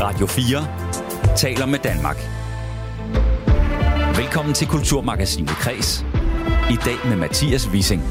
Radio 4 taler med Danmark. Velkommen til Kulturmagasinet Kres. I dag med Mathias Wissing.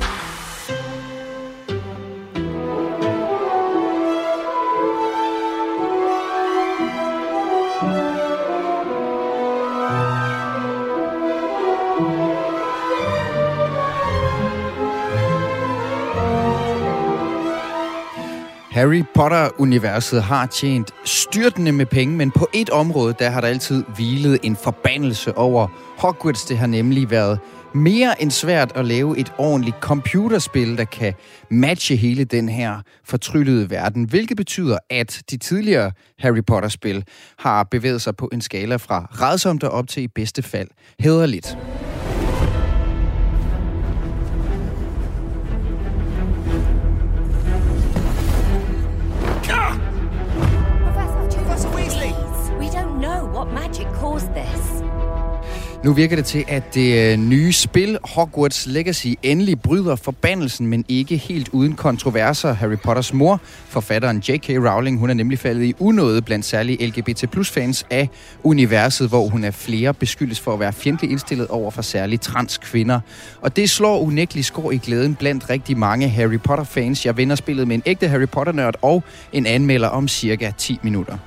Harry Potter-universet har tjent styrtende med penge, men på et område, der har der altid hvilet en forbandelse over Hogwarts. Det har nemlig været mere end svært at lave et ordentligt computerspil, der kan matche hele den her fortryllede verden. Hvilket betyder, at de tidligere Harry Potter-spil har bevæget sig på en skala fra redsomt og op til i bedste fald hederligt. Nu virker det til, at det øh, nye spil Hogwarts Legacy endelig bryder forbandelsen, men ikke helt uden kontroverser. Harry Potters mor, forfatteren J.K. Rowling, hun er nemlig faldet i unåde blandt særlige LGBT plus fans af universet, hvor hun er flere beskyldes for at være fjendtligt indstillet over for særligt transkvinder. Og det slår unægtelig skår i glæden blandt rigtig mange Harry Potter fans. Jeg vender spillet med en ægte Harry Potter-nørd og en anmelder om cirka 10 minutter.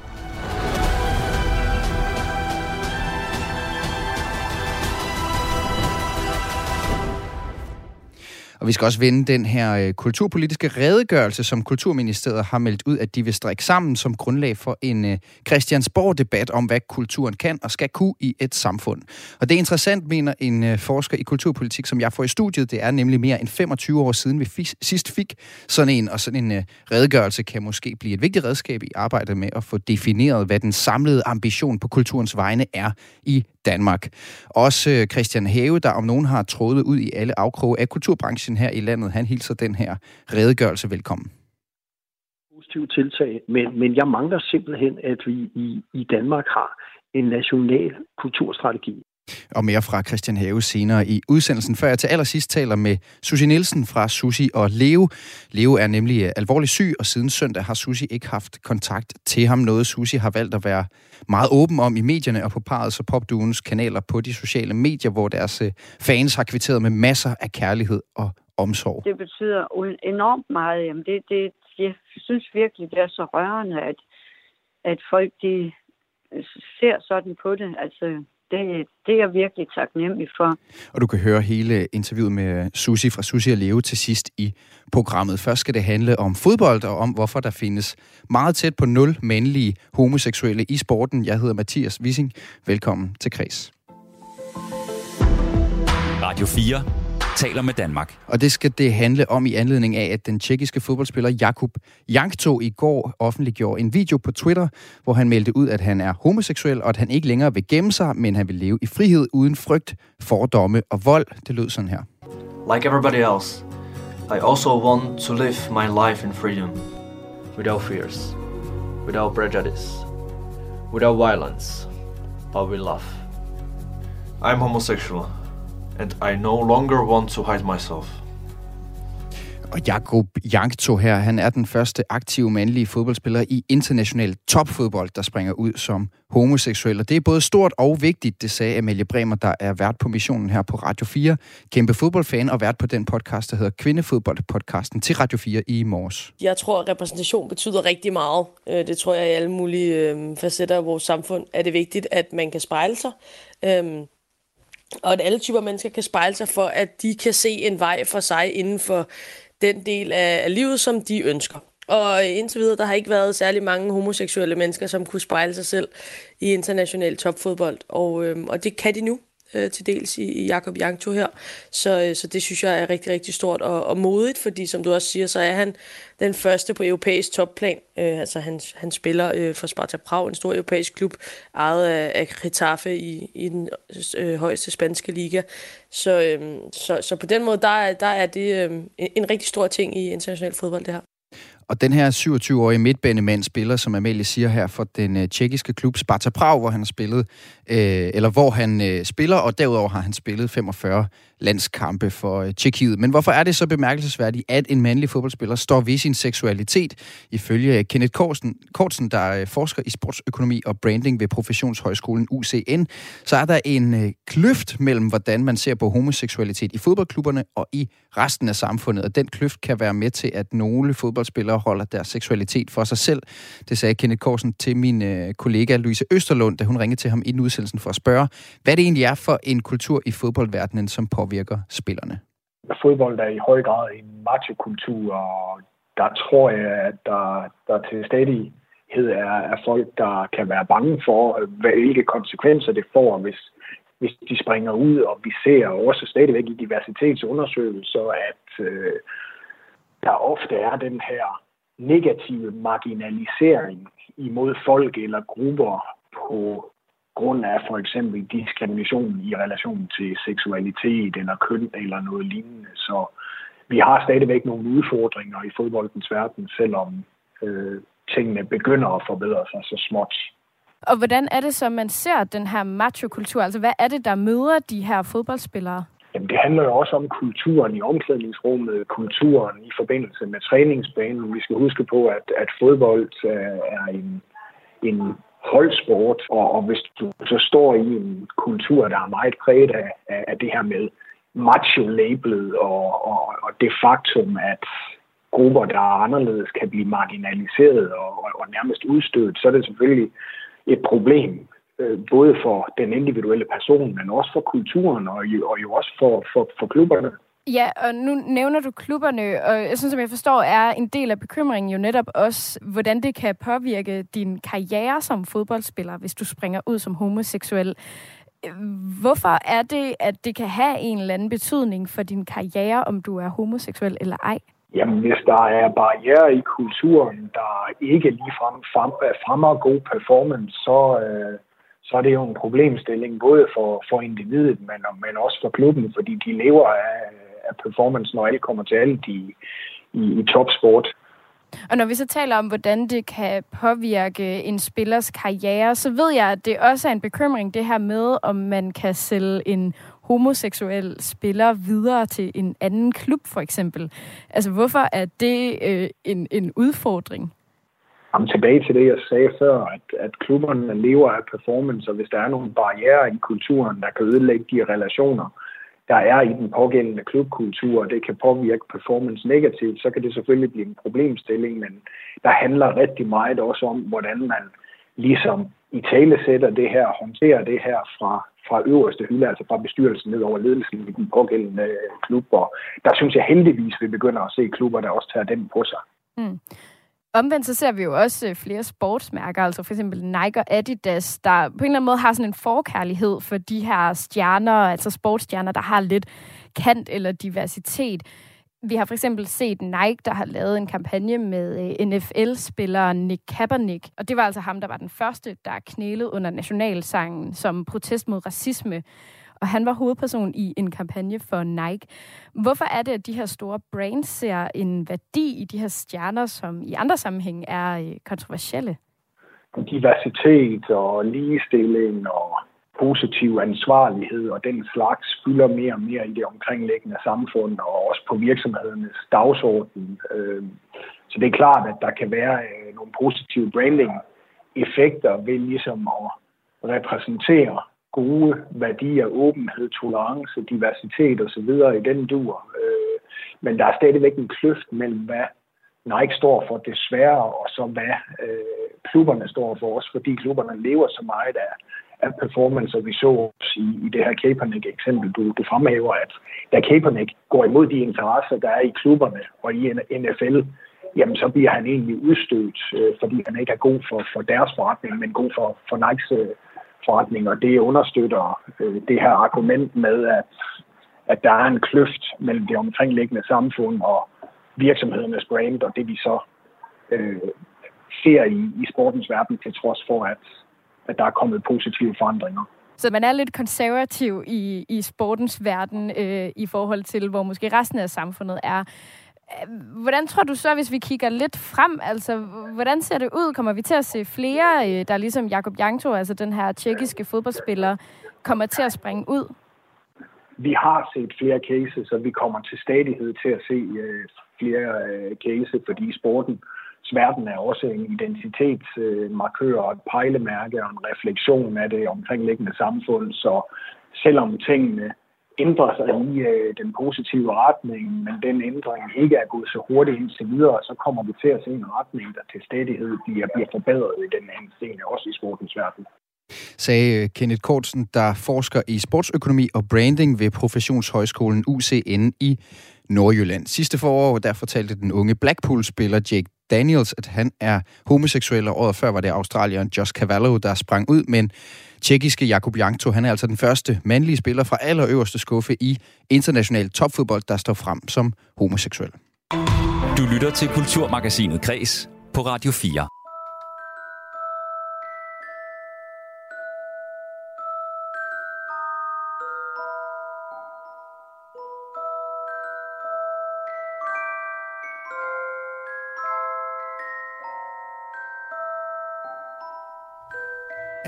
Og vi skal også vende den her øh, kulturpolitiske redegørelse, som Kulturministeriet har meldt ud, at de vil strække sammen som grundlag for en øh, Christiansborg-debat om, hvad kulturen kan og skal kunne i et samfund. Og det er interessant, mener en øh, forsker i kulturpolitik, som jeg får i studiet. Det er nemlig mere end 25 år siden, vi fis- sidst fik sådan en, og sådan en øh, redegørelse kan måske blive et vigtigt redskab i arbejdet med at få defineret, hvad den samlede ambition på kulturens vegne er i Danmark. Også øh, Christian Have, der om nogen har trådet ud i alle afkroge af kulturbranchen her i landet, han hilser den her redegørelse velkommen. positive tiltag, men, men jeg mangler simpelthen, at vi i, i Danmark har en national kulturstrategi. Og mere fra Christian Have senere i udsendelsen, før jeg til allersidst taler med Susi Nielsen fra Susi og Leo. Leo er nemlig øh, alvorligt syg, og siden søndag har Susi ikke haft kontakt til ham. Noget Susi har valgt at være meget åben om i medierne og på parrets og popduens kanaler på de sociale medier, hvor deres øh, fans har kvitteret med masser af kærlighed og omsorg. det betyder enormt meget. Jamen det, det, jeg synes virkelig, det er så rørende, at, at folk de ser sådan på det. Altså, det, det er jeg virkelig taknemmelig for. Og du kan høre hele interviewet med Susi fra Susi og Leo til sidst i programmet. Først skal det handle om fodbold og om, hvorfor der findes meget tæt på nul mandlige homoseksuelle i sporten. Jeg hedder Mathias Wissing. Velkommen til Kreds. Radio 4 taler med Danmark. Og det skal det handle om i anledning af, at den tjekkiske fodboldspiller Jakub Jankto i går offentliggjorde en video på Twitter, hvor han meldte ud, at han er homoseksuel, og at han ikke længere vil gemme sig, men han vil leve i frihed uden frygt, fordomme og vold. Det lød sådan her. Like everybody else, I also want to live my life in freedom, without fears, without prejudice, without violence, but with love. I'm homosexual, and I no longer want to hide myself. Og Jakub Jankto her, han er den første aktive mandlige fodboldspiller i international topfodbold, der springer ud som homoseksuel. Og det er både stort og vigtigt, det sagde Amalie Bremer, der er vært på missionen her på Radio 4. Kæmpe fodboldfan og vært på den podcast, der hedder Kvindefodbold-podcasten til Radio 4 i morges. Jeg tror, at repræsentation betyder rigtig meget. Øh, Det tror jeg i alle mulige øh, facetter af vores samfund er det vigtigt, at man kan spejle sig. Og at alle typer mennesker kan spejle sig for, at de kan se en vej for sig inden for den del af af livet, som de ønsker. Og indtil videre, der har ikke været særlig mange homoseksuelle mennesker, som kunne spejle sig selv i international topfodbold. Og, øhm, og det kan de nu øh, til dels i, i Jakob Jankto her. Så, øh, så det synes jeg er rigtig, rigtig stort og, og modigt, fordi som du også siger, så er han den første på europæisk topplan. Øh, altså han, han spiller øh, for Sparta Prag, en stor europæisk klub, ejet af, af Getafe i, i den øh, højeste spanske liga. Så, øh, så, så på den måde, der, der er det øh, en, en rigtig stor ting i international fodbold, det her. Og den her 27-årige midtbanemand spiller, som Amalie siger her, for den øh, tjekkiske klub Sparta Prag, hvor han har spillet, øh, eller hvor han øh, spiller, og derudover har han spillet 45 landskampe for øh, Tjekkiet. Men hvorfor er det så bemærkelsesværdigt, at en mandlig fodboldspiller står ved sin seksualitet? Ifølge øh, Kenneth Korsen, Kortsen, der øh, forsker i sportsøkonomi og branding ved Professionshøjskolen UCN, så er der en øh, kløft mellem, hvordan man ser på homoseksualitet i fodboldklubberne og i resten af samfundet. Og den kløft kan være med til, at nogle fodboldspillere holder deres seksualitet for sig selv. Det sagde Kenneth Korsen til min øh, kollega Louise Østerlund, da hun ringede til ham i udsendelsen for at spørge, hvad det egentlig er for en kultur i fodboldverdenen, som påvirker spillerne. Fodbold er i høj grad en machokultur, og der tror jeg, at der, der til stadighed er, er folk, der kan være bange for, hvilke konsekvenser det får, hvis, hvis de springer ud, og vi ser også stadigvæk i diversitetsundersøgelser, at øh, der ofte er den her negative marginalisering imod folk eller grupper på grund af for eksempel diskrimination i relation til seksualitet eller køn eller noget lignende. Så vi har stadigvæk nogle udfordringer i fodboldens verden, selvom øh, tingene begynder at forbedre sig så småt. Og hvordan er det så, man ser den her macho-kultur? Altså, hvad er det, der møder de her fodboldspillere? Jamen, det handler jo også om kulturen i omklædningsrummet, kulturen i forbindelse med træningsbanen. Vi skal huske på, at, at fodbold øh, er en, en holdsport, og, og hvis du så står i en kultur, der er meget præget af, af, af det her med macho-labelet og, og, og det faktum, at grupper, der er anderledes, kan blive marginaliseret og, og, og nærmest udstødt, så er det selvfølgelig et problem, øh, både for den individuelle person, men også for kulturen og og jo også for, for, for klubberne. Ja, og nu nævner du klubberne, og jeg synes, som jeg forstår, er en del af bekymringen jo netop også, hvordan det kan påvirke din karriere som fodboldspiller, hvis du springer ud som homoseksuel. Hvorfor er det, at det kan have en eller anden betydning for din karriere, om du er homoseksuel eller ej? Jamen, hvis der er barriere i kulturen, der ikke ligefrem øh, fremmer god performance, så, øh, så er det jo en problemstilling både for, for individet, men, men også for klubben, fordi de lever af, af performance, når alt kommer til alt i, i, i topsport. Og når vi så taler om, hvordan det kan påvirke en spillers karriere, så ved jeg, at det også er en bekymring, det her med, om man kan sælge en homoseksuel spiller videre til en anden klub, for eksempel. Altså, hvorfor er det øh, en, en udfordring? Jamen, tilbage til det, jeg sagde før, at, at klubberne lever af performance, og hvis der er nogle barriere i kulturen, der kan ødelægge de relationer, der er i den pågældende klubkultur, og det kan påvirke performance negativt, så kan det selvfølgelig blive en problemstilling, men der handler rigtig meget også om, hvordan man ligesom i tale sætter det her, håndterer det her fra, fra øverste hylde, altså fra bestyrelsen ned over ledelsen i den pågældende klub. Og der synes jeg heldigvis, vi begynder at se klubber, der også tager den på sig. Mm. Omvendt så ser vi jo også øh, flere sportsmærker, altså for eksempel Nike og Adidas, der på en eller anden måde har sådan en forkærlighed for de her stjerner, altså sportsstjerner, der har lidt kant eller diversitet. Vi har for eksempel set Nike, der har lavet en kampagne med øh, NFL-spilleren Nick Kaepernick, og det var altså ham, der var den første, der knælede under nationalsangen som protest mod racisme og han var hovedperson i en kampagne for Nike. Hvorfor er det, at de her store brands ser en værdi i de her stjerner, som i andre sammenhænge er øh, kontroversielle? Diversitet og ligestilling og positiv ansvarlighed og den slags fylder mere og mere i det omkringliggende samfund og også på virksomhedernes dagsorden. Øhm, så det er klart, at der kan være øh, nogle positive branding-effekter ved ligesom at repræsentere gode værdier, åbenhed, tolerance, diversitet osv. i den dur. Øh, men der er stadigvæk en kløft mellem, hvad Nike står for desværre, og så hvad øh, klubberne står for også, fordi klubberne lever så meget af, af performance, og vi så i, i det her Kaepernick-eksempel, du, du fremhæver, at da Kaepernick går imod de interesser, der er i klubberne og i NFL, jamen så bliver han egentlig udstødt, øh, fordi han ikke er god for, for deres forretning, men god for, for Nikes øh, forretning, og det understøtter øh, det her argument med, at, at der er en kløft mellem det omkringliggende samfund og virksomhedernes brand, og det vi så øh, ser i, i sportens verden, til trods for, at, at der er kommet positive forandringer. Så man er lidt konservativ i, i sportens verden øh, i forhold til, hvor måske resten af samfundet er. Øh, hvordan tror du så, hvis vi kigger lidt frem, altså hvordan ser det ud? Kommer vi til at se flere, øh, der ligesom Jakob Jankto, altså den her tjekkiske fodboldspiller, kommer til at springe ud? vi har set flere cases, og vi kommer til stadighed til at se øh, flere øh, cases, fordi sporten verden er også en identitetsmarkør øh, og et pejlemærke og en refleksion af det omkringliggende samfund. Så selvom tingene ændrer sig i øh, den positive retning, men den ændring ikke er gået så hurtigt indtil videre, så kommer vi til at se en retning, der til stadighed bliver, bliver forbedret i den scene, også i sportens verden sagde øh, Kenneth Kortsen, der forsker i sportsøkonomi og branding ved Professionshøjskolen UCN i Nordjylland. Sidste forår, der fortalte den unge Blackpool-spiller Jake Daniels, at han er homoseksuel, og året før var det australieren Josh Cavallo, der sprang ud, men tjekkiske Jakub Jankto, han er altså den første mandlige spiller fra allerøverste skuffe i international topfodbold, der står frem som homoseksuel. Du lytter til Kulturmagasinet Kres på Radio 4.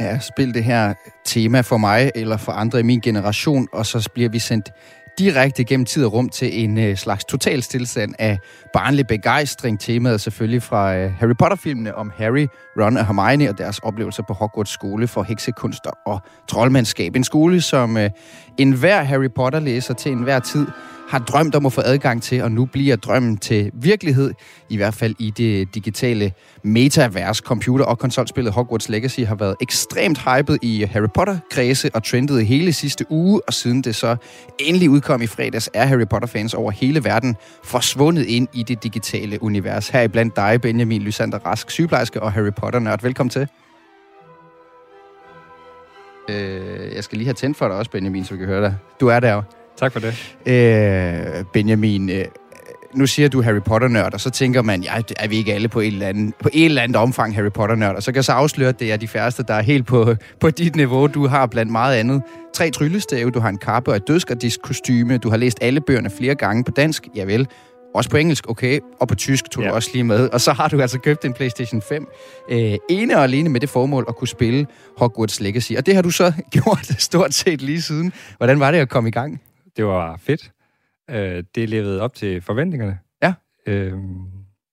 ja, spil det her tema for mig eller for andre i min generation, og så bliver vi sendt direkte gennem tid og rum til en øh, slags total stillstand af barnlig begejstring. Temaet selvfølgelig fra øh, Harry Potter-filmene om Harry, Ron og Hermione og deres oplevelser på Hogwarts skole for heksekunster og troldmandskab. En skole, som øh, enhver Harry Potter-læser til enhver tid har drømt om at få adgang til, og nu bliver drømmen til virkelighed, i hvert fald i det digitale metavers. Computer- og konsolspillet Hogwarts Legacy har været ekstremt hypet i Harry Potter-kredse og trendet hele sidste uge, og siden det så endelig udkom i fredags, er Harry Potter-fans over hele verden forsvundet ind i det digitale univers. Her blandt dig, Benjamin Lysander Rask, sygeplejerske og Harry Potter-nørd. Velkommen til. Øh, jeg skal lige have tændt for dig også, Benjamin, så vi kan høre dig. Du er der jo. Tak for det. Øh, Benjamin, øh, nu siger du Harry Potter-nørd, og så tænker man, ja, er vi ikke alle på et eller andet, på et eller andet omfang Harry Potter-nørd? Og så kan jeg så afsløre, at det er de færreste, der er helt på, på dit niveau. Du har blandt meget andet tre tryllestave, du har en kappe og et dødsgardisk kostyme, du har læst alle bøgerne flere gange på dansk, ja vel, også på engelsk, okay, og på tysk tog ja. du også lige med. Og så har du altså købt en PlayStation 5, øh, ene og alene med det formål at kunne spille Hogwarts Legacy. Og det har du så gjort stort set lige siden. Hvordan var det at komme i gang? Det var fedt. Øh, det levede op til forventningerne. Ja. Øh,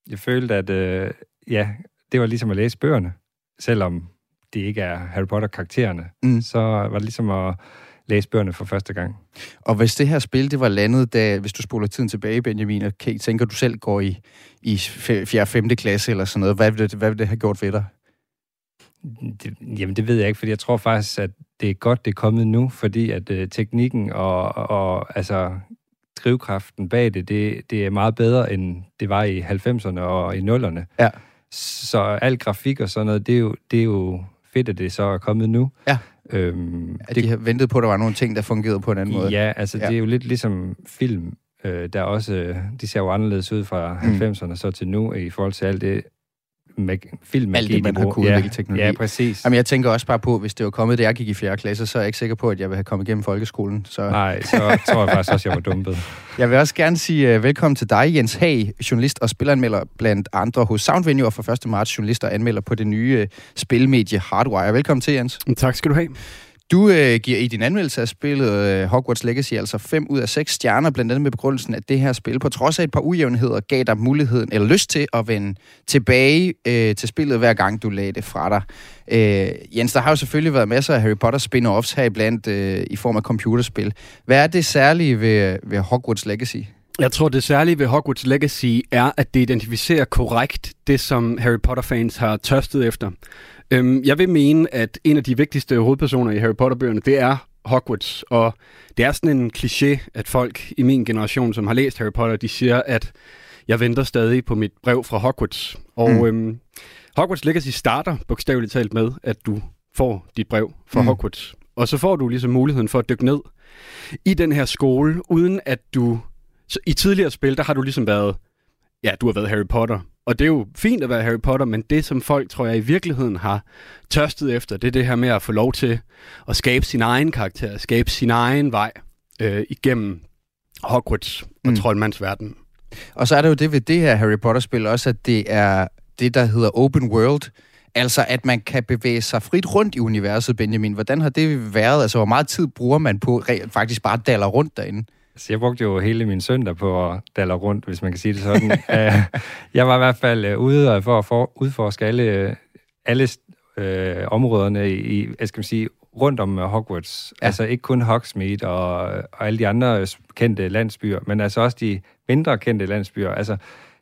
jeg følte, at øh, ja, det var ligesom at læse bøgerne. Selvom det ikke er Harry Potter-karaktererne, mm. så var det ligesom at læse bøgerne for første gang. Og hvis det her spil, det var landet, da, hvis du spoler tiden tilbage, Benjamin, og okay, tænker du selv går i, i 4. 5. klasse eller sådan noget, hvad vil, det, hvad vil det have gjort ved dig? Det, jamen, det ved jeg ikke, fordi jeg tror faktisk, at det er godt, det er kommet nu, fordi at øh, teknikken og, og altså drivkraften bag det, det, det er meget bedre, end det var i 90'erne og i 0'erne. Ja. Så al grafik og sådan noget, det er jo, det er jo fedt, at det så er kommet nu. Ja. Øhm, at de har ventet på, at der var nogle ting, der fungerede på en anden måde. Ja, altså ja. det er jo lidt ligesom film, øh, der også, de ser jo anderledes ud fra mm. 90'erne så til nu, i forhold til alt det mag- film Alt det, man har kunnet ja, teknologi. Ja, præcis. Jamen, jeg tænker også bare på, hvis det var kommet, da jeg gik i 4. klasse, så er jeg ikke sikker på, at jeg vil have kommet igennem folkeskolen. Så... Nej, så tror jeg faktisk også, jeg var dumpet. Jeg vil også gerne sige uh, velkommen til dig, Jens Hag, journalist og spilanmelder blandt andre hos Soundvenue, og for 1. marts journalist og anmelder på det nye uh, spilmedie Hardwire. Velkommen til, Jens. Tak skal du have. Du øh, giver i din anmeldelse af spillet øh, Hogwarts Legacy altså 5 ud af 6 stjerner, blandt andet med begrundelsen, at det her spil på trods af et par ujævnheder gav dig muligheden eller lyst til at vende tilbage øh, til spillet hver gang du lagde det fra dig. Øh, Jens, der har jo selvfølgelig været masser af Harry Potter spin-offs her iblandt øh, i form af computerspil. Hvad er det særlige ved, øh, ved Hogwarts Legacy? Jeg tror, det særlige ved Hogwarts Legacy er, at det identificerer korrekt det, som Harry Potter-fans har tørstet efter. Øhm, jeg vil mene, at en af de vigtigste hovedpersoner i Harry Potter-bøgerne, det er Hogwarts. Og det er sådan en kliché, at folk i min generation, som har læst Harry Potter, de siger, at jeg venter stadig på mit brev fra Hogwarts. Og mm. øhm, Hogwarts Legacy starter bogstaveligt talt med, at du får dit brev fra mm. Hogwarts. Og så får du ligesom muligheden for at dykke ned i den her skole, uden at du... Så I tidligere spil, der har du ligesom været... Ja, du har været Harry Potter, og det er jo fint at være Harry Potter, men det, som folk, tror jeg, i virkeligheden har tørstet efter, det er det her med at få lov til at skabe sin egen karakter, skabe sin egen vej øh, igennem Hogwarts og mm. troldmandsverden. Og så er der jo det ved det her Harry Potter-spil også, at det er det, der hedder open world, Altså, at man kan bevæge sig frit rundt i universet, Benjamin. Hvordan har det været? Altså, hvor meget tid bruger man på re- faktisk bare daller rundt derinde? Altså, jeg brugte jo hele min søndag på at dalle rundt, hvis man kan sige det sådan. Øh, jeg var i hvert fald øh, ude for at for, udforske alle, alle øh, områderne i, jeg skal sige, rundt om Hogwarts. Ja. Altså ikke kun Hogsmeade og, og alle de andre kendte landsbyer, men altså også de mindre kendte landsbyer. Altså,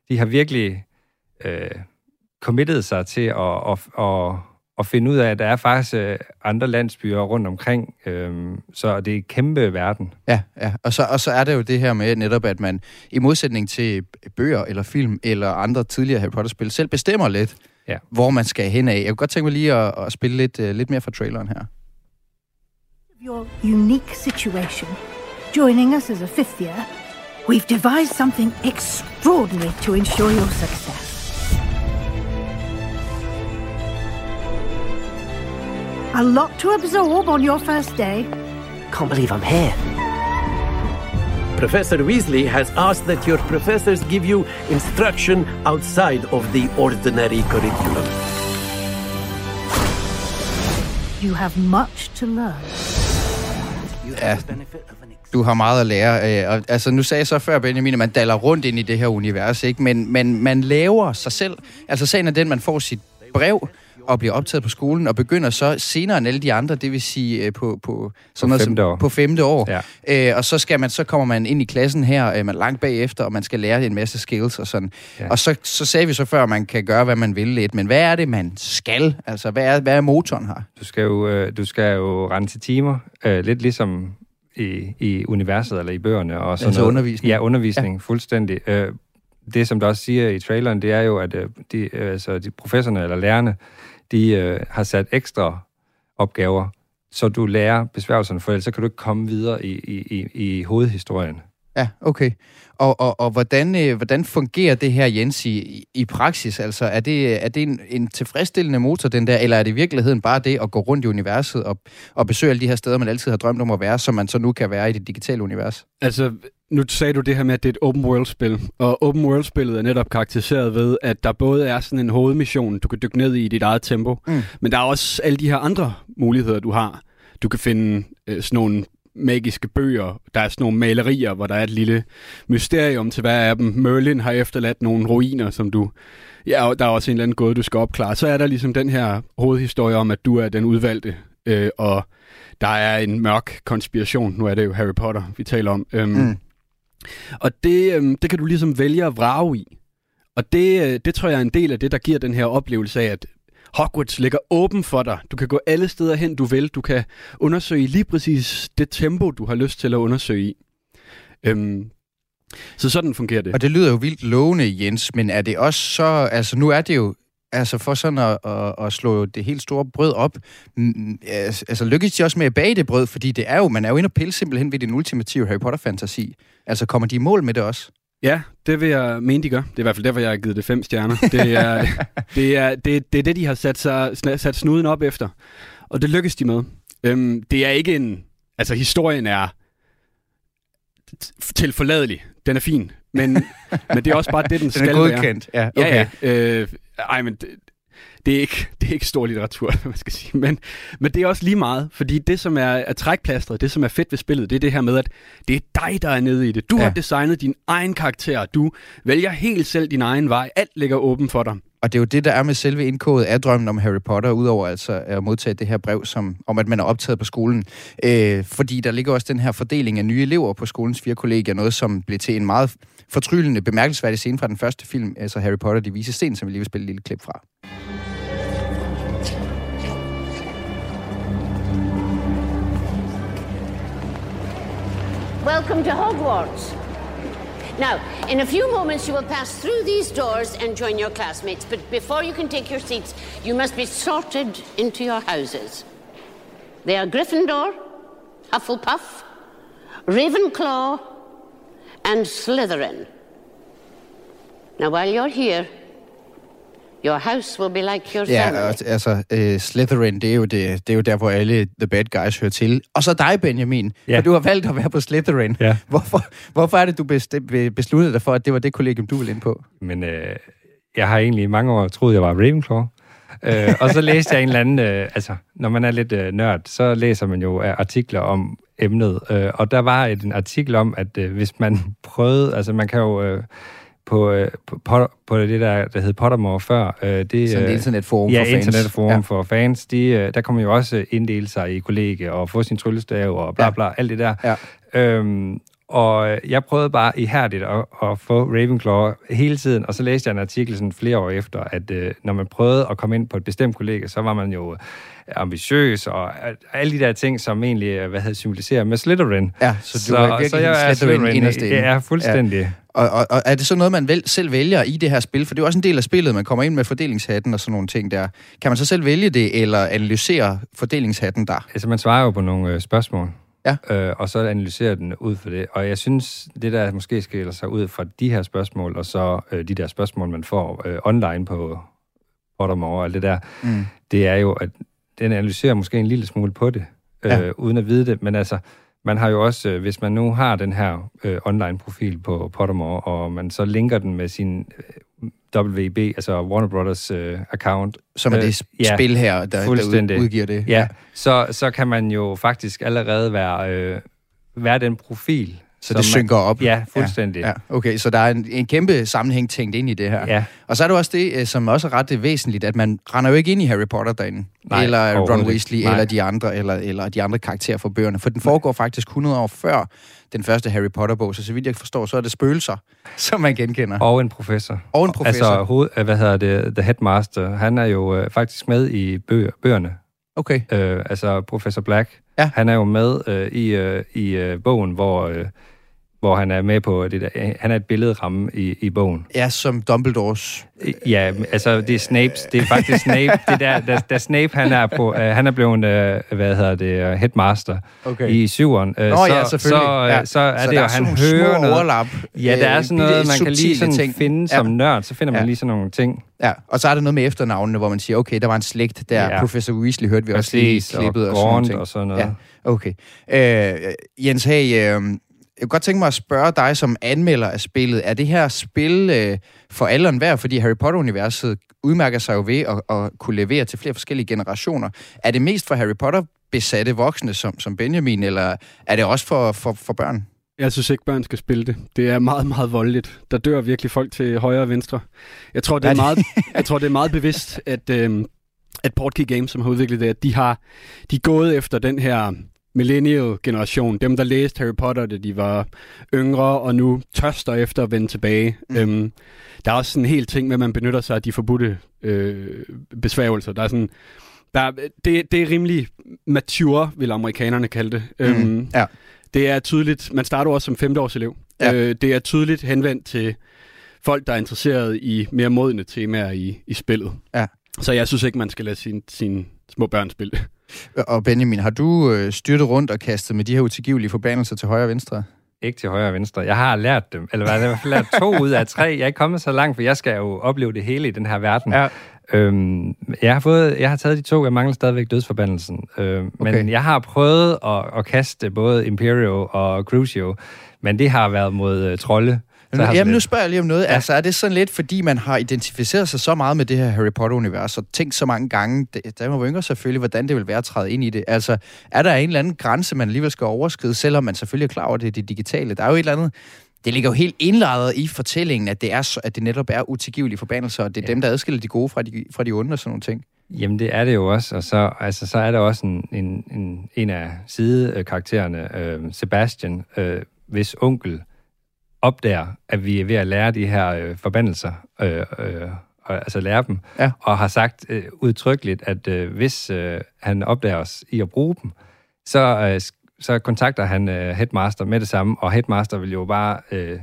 de har virkelig øh, committet sig til at, at, at, at finde ud af, at der er faktisk øh, andre landsbyer rundt omkring, øhm, så det er en kæmpe verden. Ja, ja. Og, så, og så er det jo det her med netop, at man i modsætning til bøger eller film eller andre tidligere Harry Potter-spil, selv bestemmer lidt, ja. hvor man skal hen af. Jeg kunne godt tænke mig lige at, at spille lidt, uh, lidt mere fra traileren her. Your unique situation. Joining us as a fifth year, we've devised something extraordinary to ensure your success. A lot to absorb on your first day. Can't believe I'm here. Professor Weasley has asked that your professors give you instruction outside of the ordinary curriculum. You have much to learn. Ja, du har meget at lære. Øh, og, altså, nu sagde jeg så før, Benjamin, at man daller rundt ind i det her univers, ikke? Men, men man laver sig selv. Altså, sagen er den, man får sit brev, og bliver optaget på skolen, og begynder så senere end alle de andre, det vil sige øh, på, på, sådan på, femte, som, år. på femte år. Ja. Øh, og så, skal man, så kommer man ind i klassen her, øh, man langt bagefter, og man skal lære en masse skills og sådan. Ja. Og så, så sagde vi så før, at man kan gøre, hvad man vil lidt, men hvad er det, man skal? Altså, hvad er, hvad er motoren her? Du skal jo, øh, du skal jo rende til timer, øh, lidt ligesom i, i universet eller i bøgerne. Og sådan altså noget. undervisning? Ja, undervisning, ja. fuldstændig. Øh, det, som der også siger i traileren, det er jo, at øh, de, altså, de professorerne eller lærerne, de øh, har sat ekstra opgaver, så du lærer besværgelserne, for ellers så kan du ikke komme videre i, i, i, i hovedhistorien. Ja, okay. Og, og, og hvordan, øh, hvordan fungerer det her, Jens, i, i praksis? Altså, er det, er det en, en tilfredsstillende motor, den der, eller er det i virkeligheden bare det at gå rundt i universet og, og besøge alle de her steder, man altid har drømt om at være, som man så nu kan være i det digitale univers? Altså, nu sagde du det her med, at det er et open world-spil, og open world-spillet er netop karakteriseret ved, at der både er sådan en hovedmission, du kan dykke ned i i dit eget tempo, mm. men der er også alle de her andre muligheder, du har. Du kan finde øh, sådan nogle magiske bøger. Der er sådan nogle malerier, hvor der er et lille mysterium til hver af dem. Merlin har efterladt nogle ruiner, som du... Ja, der er også en eller anden gåde, du skal opklare. Så er der ligesom den her hovedhistorie om, at du er den udvalgte, øh, og der er en mørk konspiration. Nu er det jo Harry Potter, vi taler om. Øhm, mm. Og det, øh, det kan du ligesom vælge at vrage i. Og det, øh, det tror jeg er en del af det, der giver den her oplevelse af, at Hogwarts ligger åben for dig. Du kan gå alle steder hen, du vil. Du kan undersøge lige præcis det tempo, du har lyst til at undersøge i. Øhm, så sådan fungerer det. Og det lyder jo vildt lovende, Jens, men er det også så... Altså, nu er det jo altså for sådan at, at, at slå det helt store brød op, mm, mm, altså, altså lykkes de også med at bage det brød, fordi det er jo, man er jo inde og pille simpelthen ved den ultimative Harry Potter-fantasi. Altså kommer de i mål med det også? Ja, det vil jeg mene, de gør. Det er i hvert fald derfor, jeg har givet det fem stjerner. Det er det, er, det, det, er det de har sat, sig, sat snuden op efter. Og det lykkes de med. Øhm, det er ikke en... Altså, historien er tilforladelig. Den er fin. Men, men det er også bare det, den, den skal er godkendt. være. Ja, okay. ja, ja. Øh, ej, men det, er ikke, det er ikke stor litteratur, man skal sige. Men, men det er også lige meget, fordi det, som er, er trækplastret, det, som er fedt ved spillet, det er det her med, at det er dig, der er nede i det. Du ja. har designet din egen karakter. Du vælger helt selv din egen vej. Alt ligger åben for dig. Og det er jo det, der er med selve indkodet af drømmen om Harry Potter, udover altså at modtage det her brev, som, om at man er optaget på skolen. Øh, fordi der ligger også den her fordeling af nye elever på skolens fire kollegier, noget som blev til en meget fortryllende, bemærkelsesværdig scene fra den første film, altså Harry Potter, de vise sten, som vi lige vil spille et lille klip fra. Welcome to Hogwarts. Now, in a few moments, you will pass through these doors and join your classmates. But before you can take your seats, you must be sorted into your houses. They are Gryffindor, Hufflepuff, Ravenclaw, and Slytherin. Now, while you're here, Your house will be like your ja, family. Ja, altså, uh, Slytherin, det er, jo det, det er jo der, hvor alle The Bad Guys hører til. Og så dig, Benjamin, ja. for du har valgt at være på Slytherin. Ja. Hvorfor, hvorfor er det, du besluttede dig for, at det var det kollegium, du ville ind på? Men øh, jeg har egentlig i mange år troet, jeg var Ravenclaw. øh, og så læste jeg en eller anden, øh, altså når man er lidt øh, nørd, så læser man jo øh, artikler om emnet, øh, og der var et, en artikel om, at øh, hvis man prøvede, altså man kan jo... Øh, på, øh, på, på det der, der hed Pottermore før. Øh, det, Sådan et øh, internetforum ja, for fans. internetforum Ja. for fans. De, øh, der man jo også inddele sig i kollegie og få sin tryllestav og bla bla, alt det der. Ja. Øhm, og øh, jeg prøvede bare ihærdigt at, at få Ravenclaw hele tiden, og så læste jeg en artikel sådan flere år efter, at øh, når man prøvede at komme ind på et bestemt kollega, så var man jo øh, ambitiøs, og alle de der ting, som egentlig hvad hedder, symboliserer med Slytherin. Ja, så du er virkelig så jeg er Slytherin inderst inde. Ja, fuldstændig. Ja. Og, og, og er det så noget, man vel, selv vælger i det her spil? For det er jo også en del af spillet, man kommer ind med fordelingshatten og sådan nogle ting der. Kan man så selv vælge det, eller analysere fordelingshatten der? Altså, man svarer jo på nogle øh, spørgsmål. Ja. Øh, og så analyserer den ud for det. Og jeg synes, det der måske skiller sig ud fra de her spørgsmål, og så øh, de der spørgsmål, man får øh, online på Pottermore og alt det der, Mm. det er jo, at den analyserer måske en lille smule på det, øh, Ja. uden at vide det. Men altså, man har jo også, øh, hvis man nu har den her øh, online-profil på Pottermore, og man så linker den med sin øh, WB, altså Warner Brothers øh, account. Som er det spil her, der- der udgiver det. Ja, Ja. så, så kan man jo faktisk allerede være, øh, være den profil. Så det synker op? Ja, fuldstændig. Ja, ja, okay, så der er en, en kæmpe sammenhæng tænkt ind i det her. Ja. Og så er det også det, øh, som også er ret øh, væsentligt, at man render jo ikke ind i Harry Potter derinde. Nej, eller Ron. Weasley, Nej. eller de andre, eller, eller de andre karakterer fra bøgerne. For den foregår faktisk 100 år før den første Harry Potter-bog, så så vidt jeg forstår, så er det spøgelser, som man genkender. Og en professor. Og en professor. Altså, hoved, øh, hvad hedder det, The Headmaster, han er jo øh, faktisk med i bøger, bøgerne. Okay. Øh, altså, Professor Black, ja. han er jo med øh, i, øh, i øh, bogen, hvor, øh, hvor han er med på det der, han er et billedramme i, i bogen. Ja, som Dumbledores. Ja, altså det er Snapes. Det er faktisk Snape. Det der, da, da Snape han er på, uh, han er blevet, uh, hvad hedder det, uh, headmaster Okay. i syveren. Uh, Nå så, ja, selvfølgelig. Så, uh, Ja. så er Så det der er han hører noget. overlap, Ja, der er sådan noget, man kan lige sådan ting. finde Ja. som nørd, så finder man Ja. lige sådan nogle ting. Ja, og så er der noget med efternavnene, hvor man siger, okay, der var en slægt der. Ja. Professor Weasley hørte vi også lige Præcis, og klippet. Og, sådan ting. og sådan noget. Ja, okay. Øh, Jens Hag, øh, jeg kunne godt tænke mig at spørge dig som anmelder af spillet. Er det her spil øh, for alle og enhver? Fordi Harry Potter-universet udmærker sig jo ved at, at kunne levere til flere forskellige generationer. Er det mest for Harry Potter-besatte voksne som, som Benjamin, eller er det også for, for, for børn? Jeg synes ikke, børn skal spille det. Det er meget, meget voldeligt. Der dør virkelig folk til højre og venstre. Jeg tror, det er, Er det- meget, jeg tror, det er meget bevidst, at, øhm, at Portkey Games, som har udviklet det, at de har de er gået efter den her millennial-generation. Dem, der læste Harry Potter, da de var yngre, og nu tørster efter at vende tilbage. Mm. Øhm, der er også sådan en hel ting med, at man benytter sig af de forbudte øh, besværgelser. Der er sådan... Der, er- det, det er rimelig mature, vil amerikanerne kalde det. Mm, Øhm, ja. Det er tydeligt, man starter også som femteårselev. Ja. Øh, det er tydeligt henvendt til folk, der er interesseret i mere modne temaer i, i spillet. Ja. Så jeg synes ikke, man skal lade sine sin små børn spille. Og Benjamin, har du øh, styrtet rundt og kastet med de her utilgivelige forbandelser til højre og venstre? Ikke til højre og venstre. Jeg har lært dem, eller jeg har lært to ud af tre. Jeg er ikke kommet så langt, for jeg skal jo opleve det hele i den her verden. Ja. Øhm, jeg, har fået, jeg har taget de to, jeg mangler stadigvæk dødsforbandelsen. Øhm, Okay. Men jeg har prøvet at, at kaste både Imperio og Crucio, men det har været mod uh, trolde. Jamen, sådan nu spørger jeg lige om noget. Ja. Altså, er det sådan lidt, fordi man har identificeret sig så meget med det her Harry Potter-univers, og tænkt så mange gange, man var yngre selvfølgelig, hvordan det vil være at træde ind i det? Altså, er der en eller anden grænse, man alligevel skal overskride, selvom man selvfølgelig er klar over, det det digitale? Der er jo et eller andet... Det ligger jo helt indlejret i fortællingen, at det, er at det netop er utilgivelige forbandelser, og det er ja. dem, der adskiller de gode fra de, fra de onde og sådan nogle ting. Jamen, det er det jo også, og så, altså, så er der også en, en, en, en af sidekaraktererne, øh, Sebastian, øh, hvis onkel opdager, at vi er ved at lære de her øh, forbandelser, øh, øh, og, altså lære dem, ja. og har sagt øh, udtrykkeligt, at øh, hvis øh, han opdager os i at bruge dem, så, øh, så kontakter han øh, headmaster med det samme, og headmaster vil jo bare øh,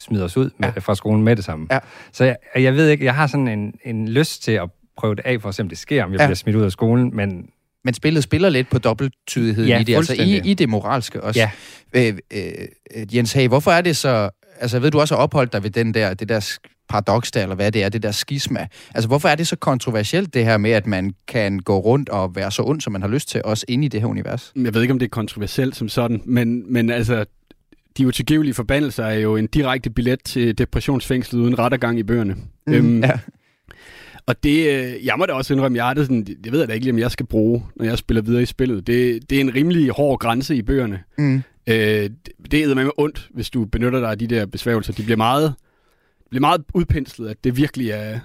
smide os ud med, ja. fra skolen med det samme. Ja. Så jeg, jeg ved ikke, jeg har sådan en, en lyst til at prøve det af, for at se, om det sker, om jeg ja. bliver smidt ud af skolen, men Men spillet spiller lidt på dobbelttydighed Ja, i det, altså i, i det moralske også. Ja. Øh, øh, Jens Hag, hvorfor er det så... Altså, jeg ved, du også har opholdt dig ved den der, det der paradoks der, eller hvad det er, det der skisma. Altså, hvorfor er det så kontroversielt, det her med, at man kan gå rundt og være så ond, som man har lyst til, også inde i det her univers? Jeg ved ikke, om det er kontroversielt som sådan, men, men altså, de utilgivelige forbandelser er jo en direkte billet til depressionsfængslet uden rettergang i bøgerne. Mm, ja. Og det, øh, jeg må da også indrømme, jeg har det sådan, det ved jeg da ikke, om jeg skal bruge, når jeg spiller videre i spillet. Det, det er en rimelig hård grænse i bøgerne. Mm. Øh, det, det er med ondt, hvis du benytter dig af de der besværgelser. De bliver meget, bliver meget udpenslet, at det virkelig er,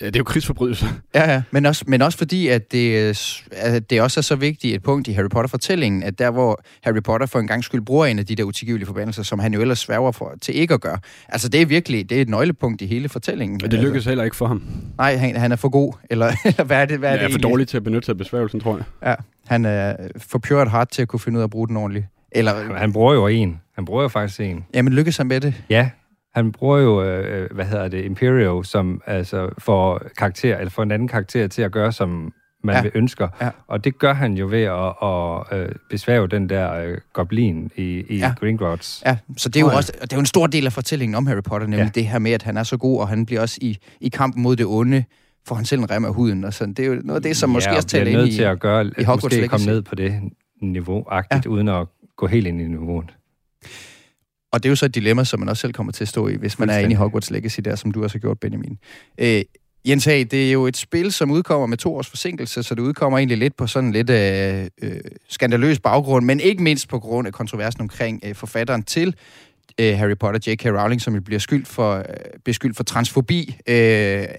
Ja, det er jo krigsforbrydelser. Ja, ja. Men også, men også fordi, at det, at det også er så vigtigt et punkt i Harry Potter-fortællingen, at der, hvor Harry Potter for en gang skyld bruger en af de der utilgivelige forbandelser, som han jo ellers sværger for, til ikke at gøre. Altså, det er virkelig det er et nøglepunkt i hele fortællingen. Men det lykkes altså. heller ikke for ham. Nej, han, han er for god, eller, eller hvad er det? Hvad er ja, det er for dårlig til at benytte sig af besværgelsen, tror jeg. Ja, han er for pure heart til at kunne finde ud af at bruge den ordentligt. Eller, han bruger jo en. Han bruger jo faktisk en. Jamen, lykkes han med det? Ja, han bruger jo, øh, hvad hedder det, Imperio, som altså får karakter, eller får en anden karakter til at gøre, som man Ja. vil ønsker. Ja. Og det gør han jo ved at, at øh, besværge den der øh, goblin i, i Ja. ja. Gringotts. Ja, så det er jo Tror jeg. også det er jo en stor del af fortællingen om Harry Potter, nemlig ja. Ja. det her med, at han er så god, og han bliver også i, i kampen mod det onde, får han selv en rem af huden, og sådan. Det er jo noget af det, som måske ja, også taler bliver ind i, til at gøre, i Hogwarts måske komme ned på det niveau-agtigt, ja. uden at gå helt ind i niveauet. Og det er jo så et dilemma, som man også selv kommer til at stå i, hvis man er inde i. Hogwarts Legacy, der som du også har gjort, Benjamin. Øh, Jens Hag, det er jo et spil, som udkommer med to års forsinkelse, så det udkommer egentlig lidt på sådan lidt øh, øh, skandaløs baggrund, men ikke mindst på grund af kontroversen omkring øh, forfatteren til øh, Harry Potter, J.K. Rowling, som jo bliver skyldt for, øh, beskyldt for transfobi øh,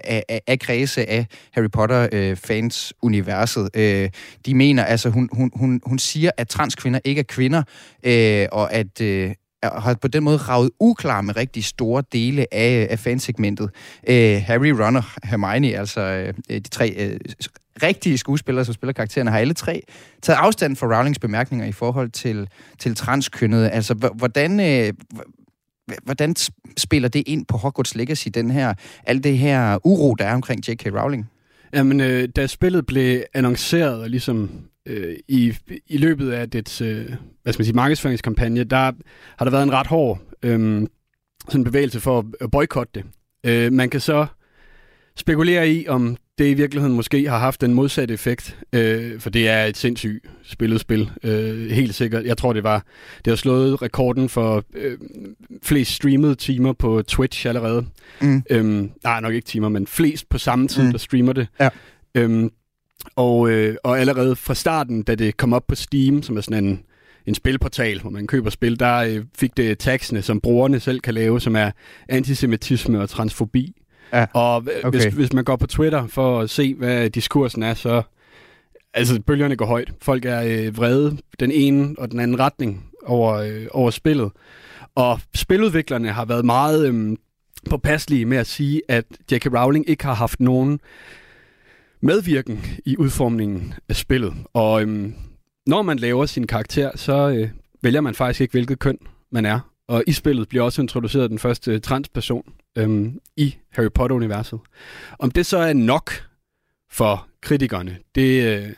af, af, af kredse af Harry Potter-fans-universet. Øh, de mener, altså hun, hun, hun, hun siger, at transkvinder ikke er kvinder, øh, og at... Øh, har på den måde ravet uklar med rigtig store dele af, af fansegmentet. Øh, Harry, Ron og Hermione, altså øh, de tre øh, rigtige skuespillere, som spiller karaktererne, har alle tre taget afstand fra Rowlings bemærkninger i forhold til, til transkønnede. Altså, hvordan, øh, hvordan spiller det ind på Hogwarts Legacy, den her, alt det her uro, der er omkring J.K. Rowling? Jamen, øh, da spillet blev annonceret, og ligesom øh, i, i løbet af dets øh, hvad skal man sige, markedsføringskampagne, der har der været en ret hård øh, sådan bevægelse for at- boykotte det. Øh, man kan så spekulere i, om det i virkeligheden måske har haft den modsatte effekt, øh, for det er et sindssygt spillet spil, øh, helt sikkert. Jeg tror, det var det har slået rekorden for øh, flest streamede timer på Twitch allerede. Mm. Øhm, nej, nok ikke timer, men flest på samme tid, mm. der streamer det. Ja. Øhm, og, øh, og allerede fra starten, da det kom op på Steam, som er sådan en, en spilportal, hvor man køber spil, der øh, fik det tagsene, som brugerne selv kan lave, som er antisemitisme og transfobi. Ja. Og Okay. hvis, hvis man går på Twitter for at se, hvad diskursen er, så... Altså, bølgerne går højt. Folk er øh, vrede den ene og den anden retning over, øh, over spillet. Og spiludviklerne har været meget øh, påpasselige med at sige, at J.K. Rowling ikke har haft nogen medvirken i udformningen af spillet. Og øhm, når man laver sin karakter, så øh, vælger man faktisk ikke, hvilket køn man er. Og i spillet bliver også introduceret den første transperson øhm, i Harry Potter-universet. Om det så er nok for kritikerne, det, øh,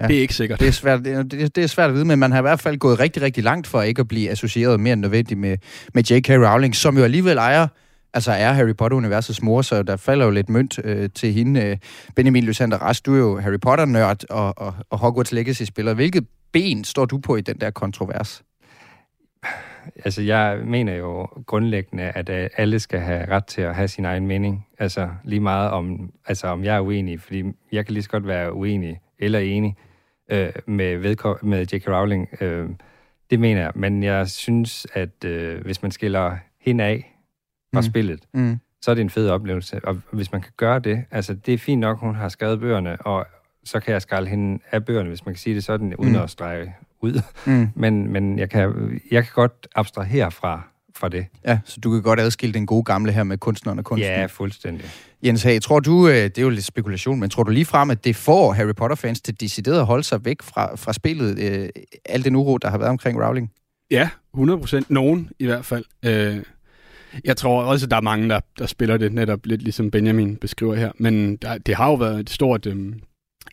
Ja. det er ikke sikkert. Det er, svært, det, det er svært at vide, men man har i hvert fald gået rigtig, rigtig langt for ikke at blive associeret mere end nødvendigt med, med J.K. Rowling, som jo alligevel ejer, altså er Harry Potter-universets mor, så der falder jo lidt mønt øh, til hende. Øh, Benjamin Lysander Rast, du er jo Harry Potter-nørd og, og, og Hogwarts Legacy-spiller. Hvilket ben står du på i den der kontrovers? Altså, jeg mener jo grundlæggende, at øh, alle skal have ret til at have sin egen mening. Altså, lige meget om, altså, om jeg er uenig, fordi jeg kan lige så godt være uenig eller enig øh, med, vedko- med J.K. Rowling. Øh, det mener jeg, men jeg synes, at øh, hvis man skiller hende af fra Mm. spillet, Mm. så er det en fed oplevelse. Og hvis man kan gøre det, altså det er fint nok, hun har skrevet bøgerne, og så kan jeg skralde hende af bøgerne, hvis man kan sige det sådan, uden Mm. at strege ud. Mm. Men, men jeg, kan, jeg kan godt abstrahere fra, fra det. Ja, så du kan godt adskille den gode gamle her med kunstneren og kunsten. Ja, fuldstændig. Jens Hag, tror du, øh, det er jo lidt spekulation, men tror du lige frem, at det får Harry Potter-fans til decideret at holde sig væk fra, fra spillet, øh, al den uro, der har været omkring Rowling? Ja, 100 procent. Nogen i hvert fald. Øh, jeg tror også, at der er mange, der, der spiller det netop lidt ligesom Benjamin beskriver her. Men der, det har jo været et stort øh,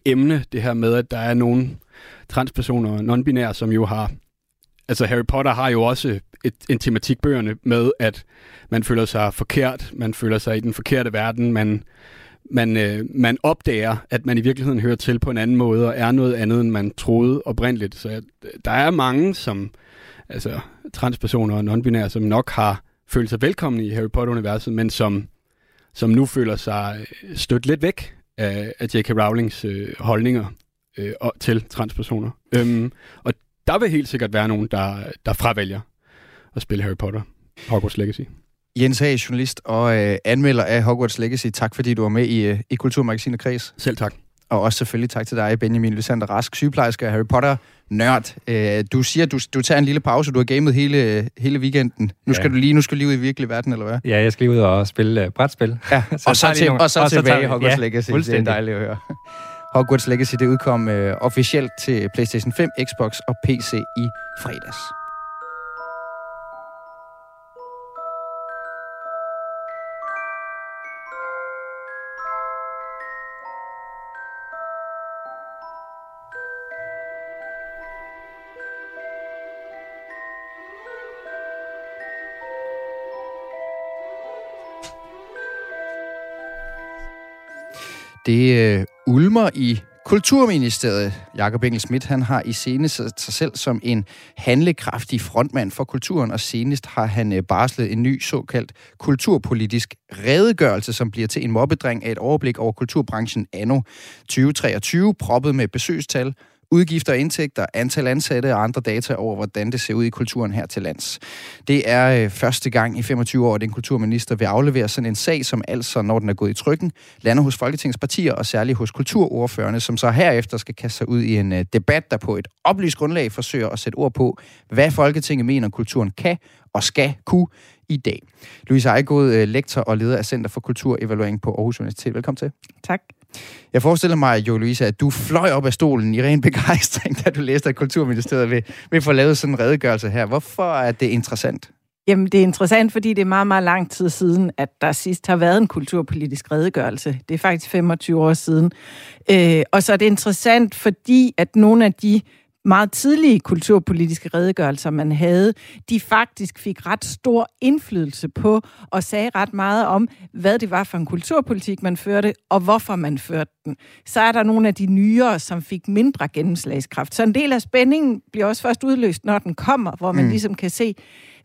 emne, det her med, at der er nogle transpersoner, non-binære, som jo har... Altså Harry Potter har jo også et, en tematik bøgerne med, at man føler sig forkert, man føler sig i den forkerte verden, man, man, øh, man opdager, at man i virkeligheden hører til på en anden måde, og er noget andet, end man troede oprindeligt. Så der er mange, som altså transpersoner og non-binære, som nok har følt sig velkomne i Harry Potter-universet, men som, som nu føler sig stødt lidt væk af, af J.K. Rowlings øh, holdninger øh, og, til transpersoner. Øhm, og der vil helt sikkert være nogen, der, der fravælger at spille Harry Potter, Hogwarts Legacy. Jens Hage, journalist og øh, anmelder af Hogwarts Legacy. Tak fordi du var med i, øh, i Kulturmagasinet Kreds. Selv tak. Og også selvfølgelig tak til dig, Benjamin Lysander Rask, sygeplejerske og Harry Potter nørd. Øh, du siger, du, du tager en lille pause, du har gamet hele, hele weekenden. Nu skal ja. du lige nu skal lige ud i virkelig verden, eller hvad? Ja, jeg skal lige ud og spille uh, brætspil. Ja, så og, så til, nogle, og så og tilbage i Hogwarts ja, Legacy. Det er dejligt at høre. Hogwarts Legacy, det udkom øh, officielt til PlayStation 5, Xbox og PC i fredags. Det øh, ulmer i Kulturministeriet. Jakob Engel Schmidt, han har i scene sig selv som en handlekraftig frontmand for kulturen, og senest har han øh, barslet en ny såkaldt kulturpolitisk redegørelse, som bliver til en mobbedring af et overblik over kulturbranchen anno 2023, proppet med besøgstal, udgifter og indtægter, antal ansatte og andre data over, hvordan det ser ud i kulturen her til lands. Det er øh, første gang i 25 år, at en kulturminister vil aflevere sådan en sag, som altså, når den er gået i trykken, lander hos Folketingets partier og særligt hos kulturordførerne, som så herefter skal kaste sig ud i en øh, debat, der på et oplyst grundlag forsøger at sætte ord på, hvad Folketinget mener, kulturen kan og skal kunne i dag. Louise Ejgod, øh, lektor og leder af Center for Kulturevaluering på Aarhus Universitet. Velkommen til. Tak. Jeg forestiller mig, Jo Louise, at du fløj op af stolen i ren begejstring, da du læste, at Kulturministeriet vil, vil få lavet sådan en redegørelse her. Hvorfor er det interessant? Jamen, det er interessant, fordi det er meget, meget lang tid siden, at der sidst har været en kulturpolitisk redegørelse. Det er faktisk 25 år siden. Øh, og så er det interessant, fordi at nogle af de meget tidlige kulturpolitiske redegørelser, man havde, de faktisk fik ret stor indflydelse på og sagde ret meget om, hvad det var for en kulturpolitik, man førte, og hvorfor man førte den. Så er der nogle af de nyere, som fik mindre gennemslagskraft. Så en del af spændingen bliver også først udløst, når den kommer, hvor man mm. ligesom kan se,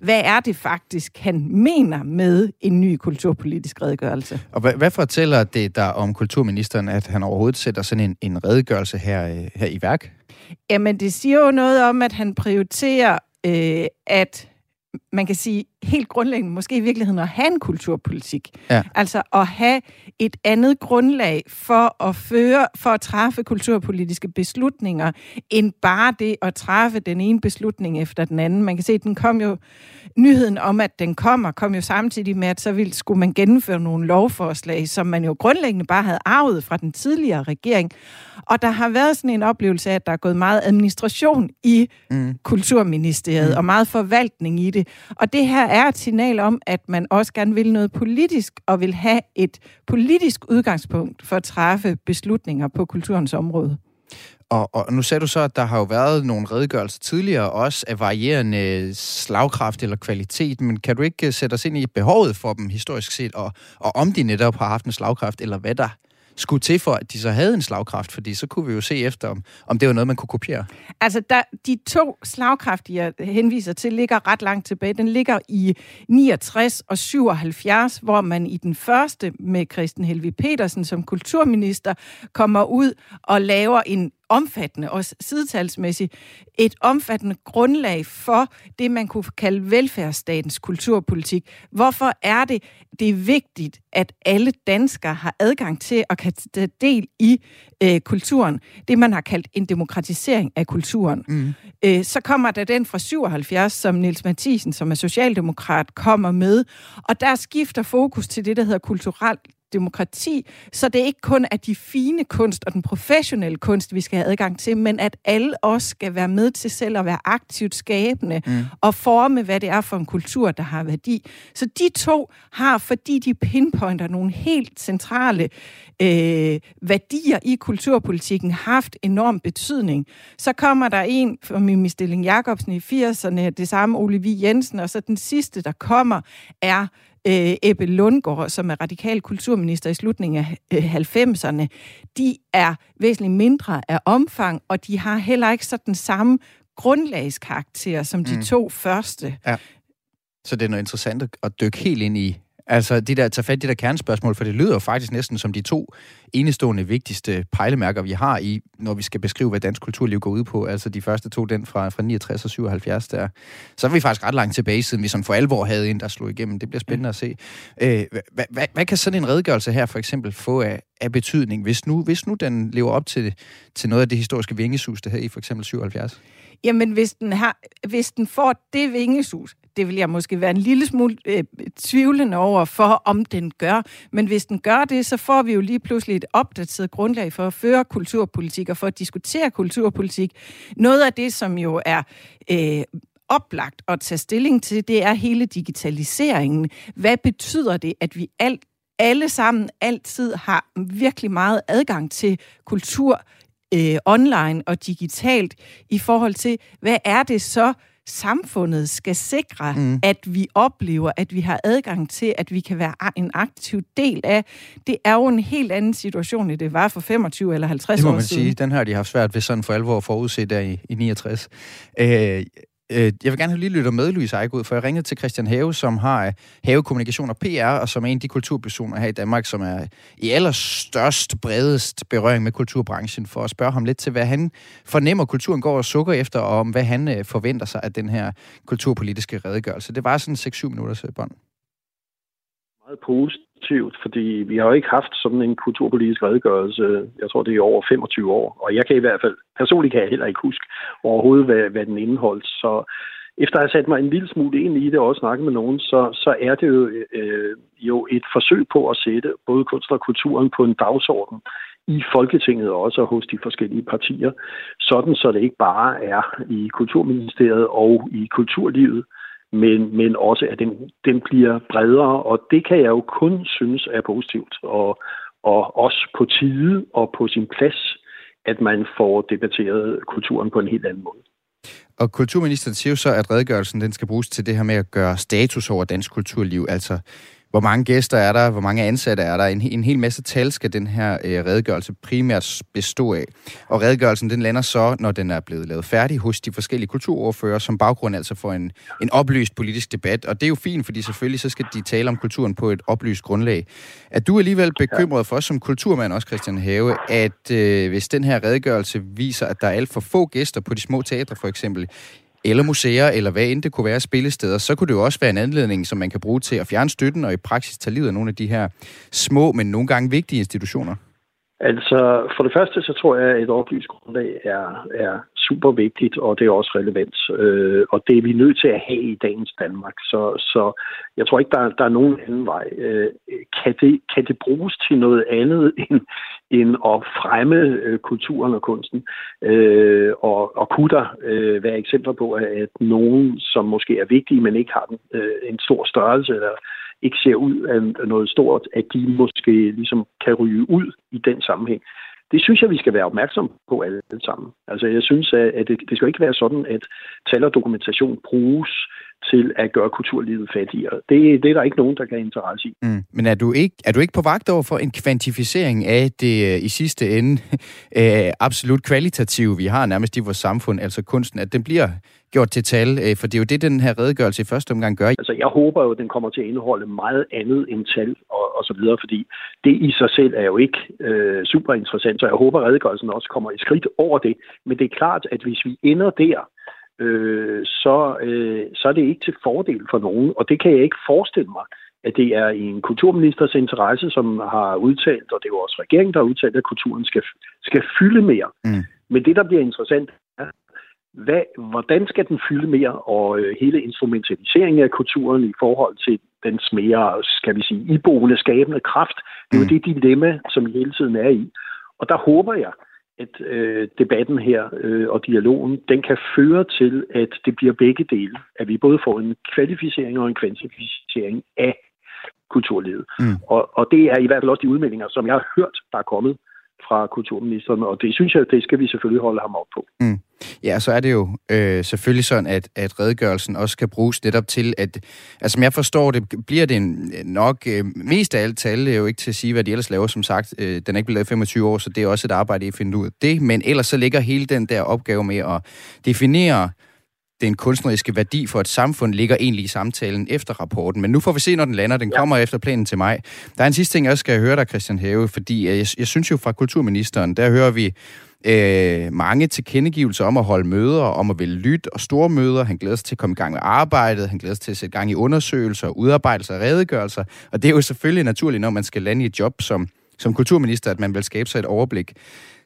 hvad er det faktisk, han mener med en ny kulturpolitisk redegørelse? Og hvad, hvad fortæller det der om kulturministeren, at han overhovedet sætter sådan en, en redegørelse her, øh, her i værk? Jamen, det siger jo noget om, at han prioriterer, øh, at man kan sige helt grundlæggende, måske i virkeligheden at have en kulturpolitik. Ja. Altså at have et andet grundlag for at føre, for at træffe kulturpolitiske beslutninger, end bare det at træffe den ene beslutning efter den anden. Man kan se, at den kom jo, nyheden om, at den kommer, kom jo samtidig med, at så ville, skulle man gennemføre nogle lovforslag, som man jo grundlæggende bare havde arvet fra den tidligere regering. Og der har været sådan en oplevelse af, at der er gået meget administration i mm. Kulturministeriet, mm. og meget forvaltning i det. Og det her er et signal om, at man også gerne vil noget politisk, og vil have et politisk udgangspunkt for at træffe beslutninger på kulturens område. Og, og nu sagde du så, at der har jo været nogle redegørelser tidligere, også af varierende slagkraft eller kvalitet, men kan du ikke øh, sætte os ind i behovet for dem historisk set, og, og om de netop har haft en slagkraft, eller hvad der skulle til for, at de så havde en slagkraft? Fordi så kunne vi jo se efter, om, om det var noget, man kunne kopiere. Altså, der, de to slagkraft, jeg henviser til, ligger ret langt tilbage. Den ligger i 69 og 77, hvor man i den første med Kristen Helvi Petersen som kulturminister kommer ud og laver en omfattende, også sidetalsmæssigt, et omfattende grundlag for det, man kunne kalde velfærdsstatens kulturpolitik. Hvorfor er det, det er vigtigt, at alle danskere har adgang til at kan tage del i øh, kulturen? Det, man har kaldt en demokratisering af kulturen. Mm. Øh, så kommer der den fra 77, som Nils Mathisen, som er socialdemokrat, kommer med, og der skifter fokus til det, der hedder kulturel demokrati, så det ikke kun er de fine kunst og den professionelle kunst, vi skal have adgang til, men at alle også skal være med til selv at være aktivt skabende mm. og forme, hvad det er for en kultur, der har værdi. Så de to har, fordi de pinpointer nogle helt centrale øh, værdier i kulturpolitikken, haft enorm betydning. Så kommer der en fra Mimi Stilling Jacobsen i 80'erne, det samme Ole V. Jensen, og så den sidste, der kommer, er øh, Ebbe Lundgaard, som er radikal kulturminister i slutningen af 90'erne, øh, de er væsentligt mindre af omfang, og de har heller ikke sådan samme grundlagskarakter som de mm. to første. Ja. Så det er noget interessant at dykke helt ind i Altså, de der, tage fat i de der kernespørgsmål, for det lyder jo faktisk næsten som de to enestående vigtigste pejlemærker, vi har i, når vi skal beskrive, hvad dansk kulturliv går ud på. Altså de første to, den fra, fra 69 og 77, der. Så er vi faktisk ret langt tilbage, siden vi sådan for alvor havde en, der slog igennem. Det bliver spændende at se. Øh, hvad, hvad, hvad kan sådan en redegørelse her for eksempel få af, af betydning, hvis nu, hvis nu den lever op til, til noget af det historiske vingesus, der havde i for eksempel 77? Jamen, hvis den, har, hvis den får det vingesus, det vil jeg måske være en lille smule øh, tvivlende over for, om den gør. Men hvis den gør det, så får vi jo lige pludselig et opdateret grundlag for at føre kulturpolitik og for at diskutere kulturpolitik. Noget af det, som jo er øh, oplagt at tage stilling til, det er hele digitaliseringen. Hvad betyder det, at vi alt, alle sammen altid har virkelig meget adgang til kultur øh, online og digitalt i forhold til, hvad er det så, samfundet skal sikre, mm. at vi oplever, at vi har adgang til, at vi kan være en aktiv del af. Det er jo en helt anden situation, end det var for 25 eller 50 år siden. Det må man sige. Den har de haft svært ved sådan for alvor at forudse der i, i 69. Øh, Øh, jeg vil gerne have lige lytte med, Louise Ejgod, for jeg ringede til Christian Have, som har øh, Have Kommunikation og PR, og som er en af de kulturpersoner her i Danmark, som er i allerstørst, bredest berøring med kulturbranchen, for at spørge ham lidt til, hvad han fornemmer, kulturen går og sukker efter, og om hvad han øh, forventer sig af den her kulturpolitiske redegørelse. Det var sådan 6-7 minutters øh, bånd. Meget positivt positivt, fordi vi har jo ikke haft sådan en kulturpolitisk redegørelse, jeg tror det er over 25 år, og jeg kan i hvert fald, personligt kan jeg heller ikke huske overhovedet, hvad, hvad den indeholdt, så efter at have sat mig en lille smule ind i det og også snakket med nogen, så, så er det jo, øh, jo et forsøg på at sætte både kunst og kulturen på en dagsorden i Folketinget og også hos de forskellige partier, sådan så det ikke bare er i Kulturministeriet og i kulturlivet, men, men også at den, den bliver bredere, og det kan jeg jo kun synes er positivt, og, og også på tide og på sin plads, at man får debatteret kulturen på en helt anden måde. Og kulturministeren siger jo så, at redegørelsen den skal bruges til det her med at gøre status over dansk kulturliv, altså hvor mange gæster er der? Hvor mange ansatte er der? En, en hel masse tal skal den her øh, redegørelse primært bestå af. Og redegørelsen den lander så, når den er blevet lavet færdig hos de forskellige kulturordfører, som baggrund altså for en, en oplyst politisk debat. Og det er jo fint, fordi selvfølgelig så skal de tale om kulturen på et oplyst grundlag. Er du alligevel bekymret for, som kulturmand også, Christian Have, at øh, hvis den her redegørelse viser, at der er alt for få gæster på de små teatre for eksempel, eller museer, eller hvad end det kunne være spillesteder, så kunne det jo også være en anledning, som man kan bruge til at fjerne støtten og i praksis tage livet af nogle af de her små, men nogle gange vigtige institutioner. Altså, for det første, så tror jeg, at et oplyst grundlag er, er super vigtigt, og det er også relevant. Øh, og det er vi nødt til at have i dagens Danmark. Så, så jeg tror ikke, der, der er nogen anden vej. Øh, kan, det, kan det bruges til noget andet end, end at fremme øh, kulturen og kunsten? Øh, og, og kunne der øh, være eksempler på, at nogen, som måske er vigtige, men ikke har den, øh, en stor størrelse eller ikke ser ud af noget stort, at de måske ligesom kan ryge ud i den sammenhæng. Det synes jeg, vi skal være opmærksom på alle sammen. Altså, jeg synes, at det, det skal ikke være sådan, at tal og dokumentation bruges til at gøre kulturlivet fattigere. Det, det er der ikke nogen, der kan interesse i. Mm. Men er du, ikke, er du ikke på vagt over for en kvantificering af det øh, i sidste ende øh, absolut kvalitative, vi har nærmest i vores samfund, altså kunsten, at den bliver gjort til tal? Øh, for det er jo det, den her redegørelse i første omgang gør. Altså, jeg håber jo, at den kommer til at indeholde meget andet end tal og, og så videre, fordi det i sig selv er jo ikke øh, super interessant, så jeg håber, at redegørelsen også kommer et skridt over det. Men det er klart, at hvis vi ender der, øh, så, øh, så er det ikke til fordel for nogen, og det kan jeg ikke forestille mig, at det er i en kulturministers interesse, som har udtalt, og det er jo også regeringen, der har udtalt, at kulturen skal, skal fylde mere. Mm. Men det, der bliver interessant, er, hvad, hvordan skal den fylde mere, og øh, hele instrumentaliseringen af kulturen i forhold til dens mere, skal vi sige, iboende, skabende kraft, det er jo mm. det dilemma, som vi hele tiden er i. Og der håber jeg, at øh, debatten her øh, og dialogen, den kan føre til, at det bliver begge dele. At vi både får en kvalificering og en kvantificering af kulturlivet. Mm. Og, og det er i hvert fald også de udmeldinger, som jeg har hørt, der er kommet fra kulturministeren, og det synes jeg, det skal vi selvfølgelig holde ham op på. Mm. Ja, så er det jo øh, selvfølgelig sådan, at, at redegørelsen også kan bruges netop til, at, altså som jeg forstår det, bliver det en, øh, nok øh, mest af alt tal, er jo ikke til at sige, hvad de ellers laver, som sagt, øh, den er ikke blevet lavet 25 år, så det er også et arbejde, I finde ud af det, men ellers så ligger hele den der opgave med at definere den kunstneriske værdi for et samfund ligger egentlig i samtalen efter rapporten. Men nu får vi se, når den lander. Den ja. kommer efter planen til mig. Der er en sidste ting, jeg også skal høre dig, Christian Have, fordi jeg, jeg synes jo fra kulturministeren, der hører vi øh, mange tilkendegivelser om at holde møder, om at ville lytte og store møder. Han glæder sig til at komme i gang med arbejdet, han glæder sig til at sætte gang i undersøgelser, udarbejdelser og redegørelser. Og det er jo selvfølgelig naturligt, når man skal lande i et job som, som kulturminister, at man vil skabe sig et overblik.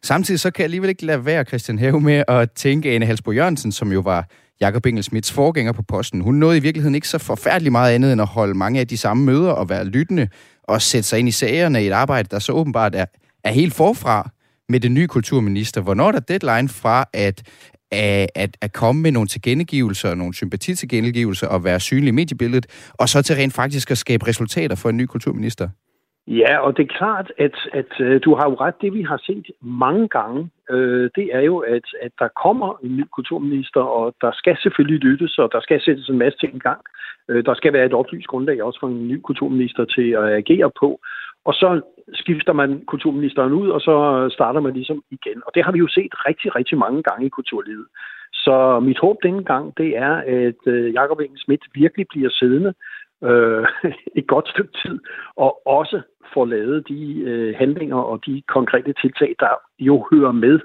Samtidig så kan jeg alligevel ikke lade være, Christian Have, med at tænke Anne Halsbo Jørgensen, som jo var Jakob Engel Smits forgænger på posten. Hun nåede i virkeligheden ikke så forfærdeligt meget andet end at holde mange af de samme møder og være lyttende og sætte sig ind i sagerne i et arbejde, der så åbenbart er, er helt forfra med den nye kulturminister. Hvornår er der deadline fra at, at, at komme med nogle tilkendegivelser, nogle sympatitilkendegivelser og være synlig i mediebilledet, og så til rent faktisk at skabe resultater for en ny kulturminister? Ja, og det er klart, at, at øh, du har jo ret. Det vi har set mange gange, øh, det er jo, at, at der kommer en ny kulturminister, og der skal selvfølgelig lyttes, og der skal sættes en masse ting i gang. Øh, der skal være et oplyst grundlag også for en ny kulturminister til at agere på. Og så skifter man kulturministeren ud, og så starter man ligesom igen. Og det har vi jo set rigtig, rigtig mange gange i kulturlivet. Så mit håb denne gang, det er, at Jacob Jakob Engel Schmidt virkelig bliver siddende øh, et godt stykke tid, og også får lavet de øh, handlinger og de konkrete tiltag, der jo hører med.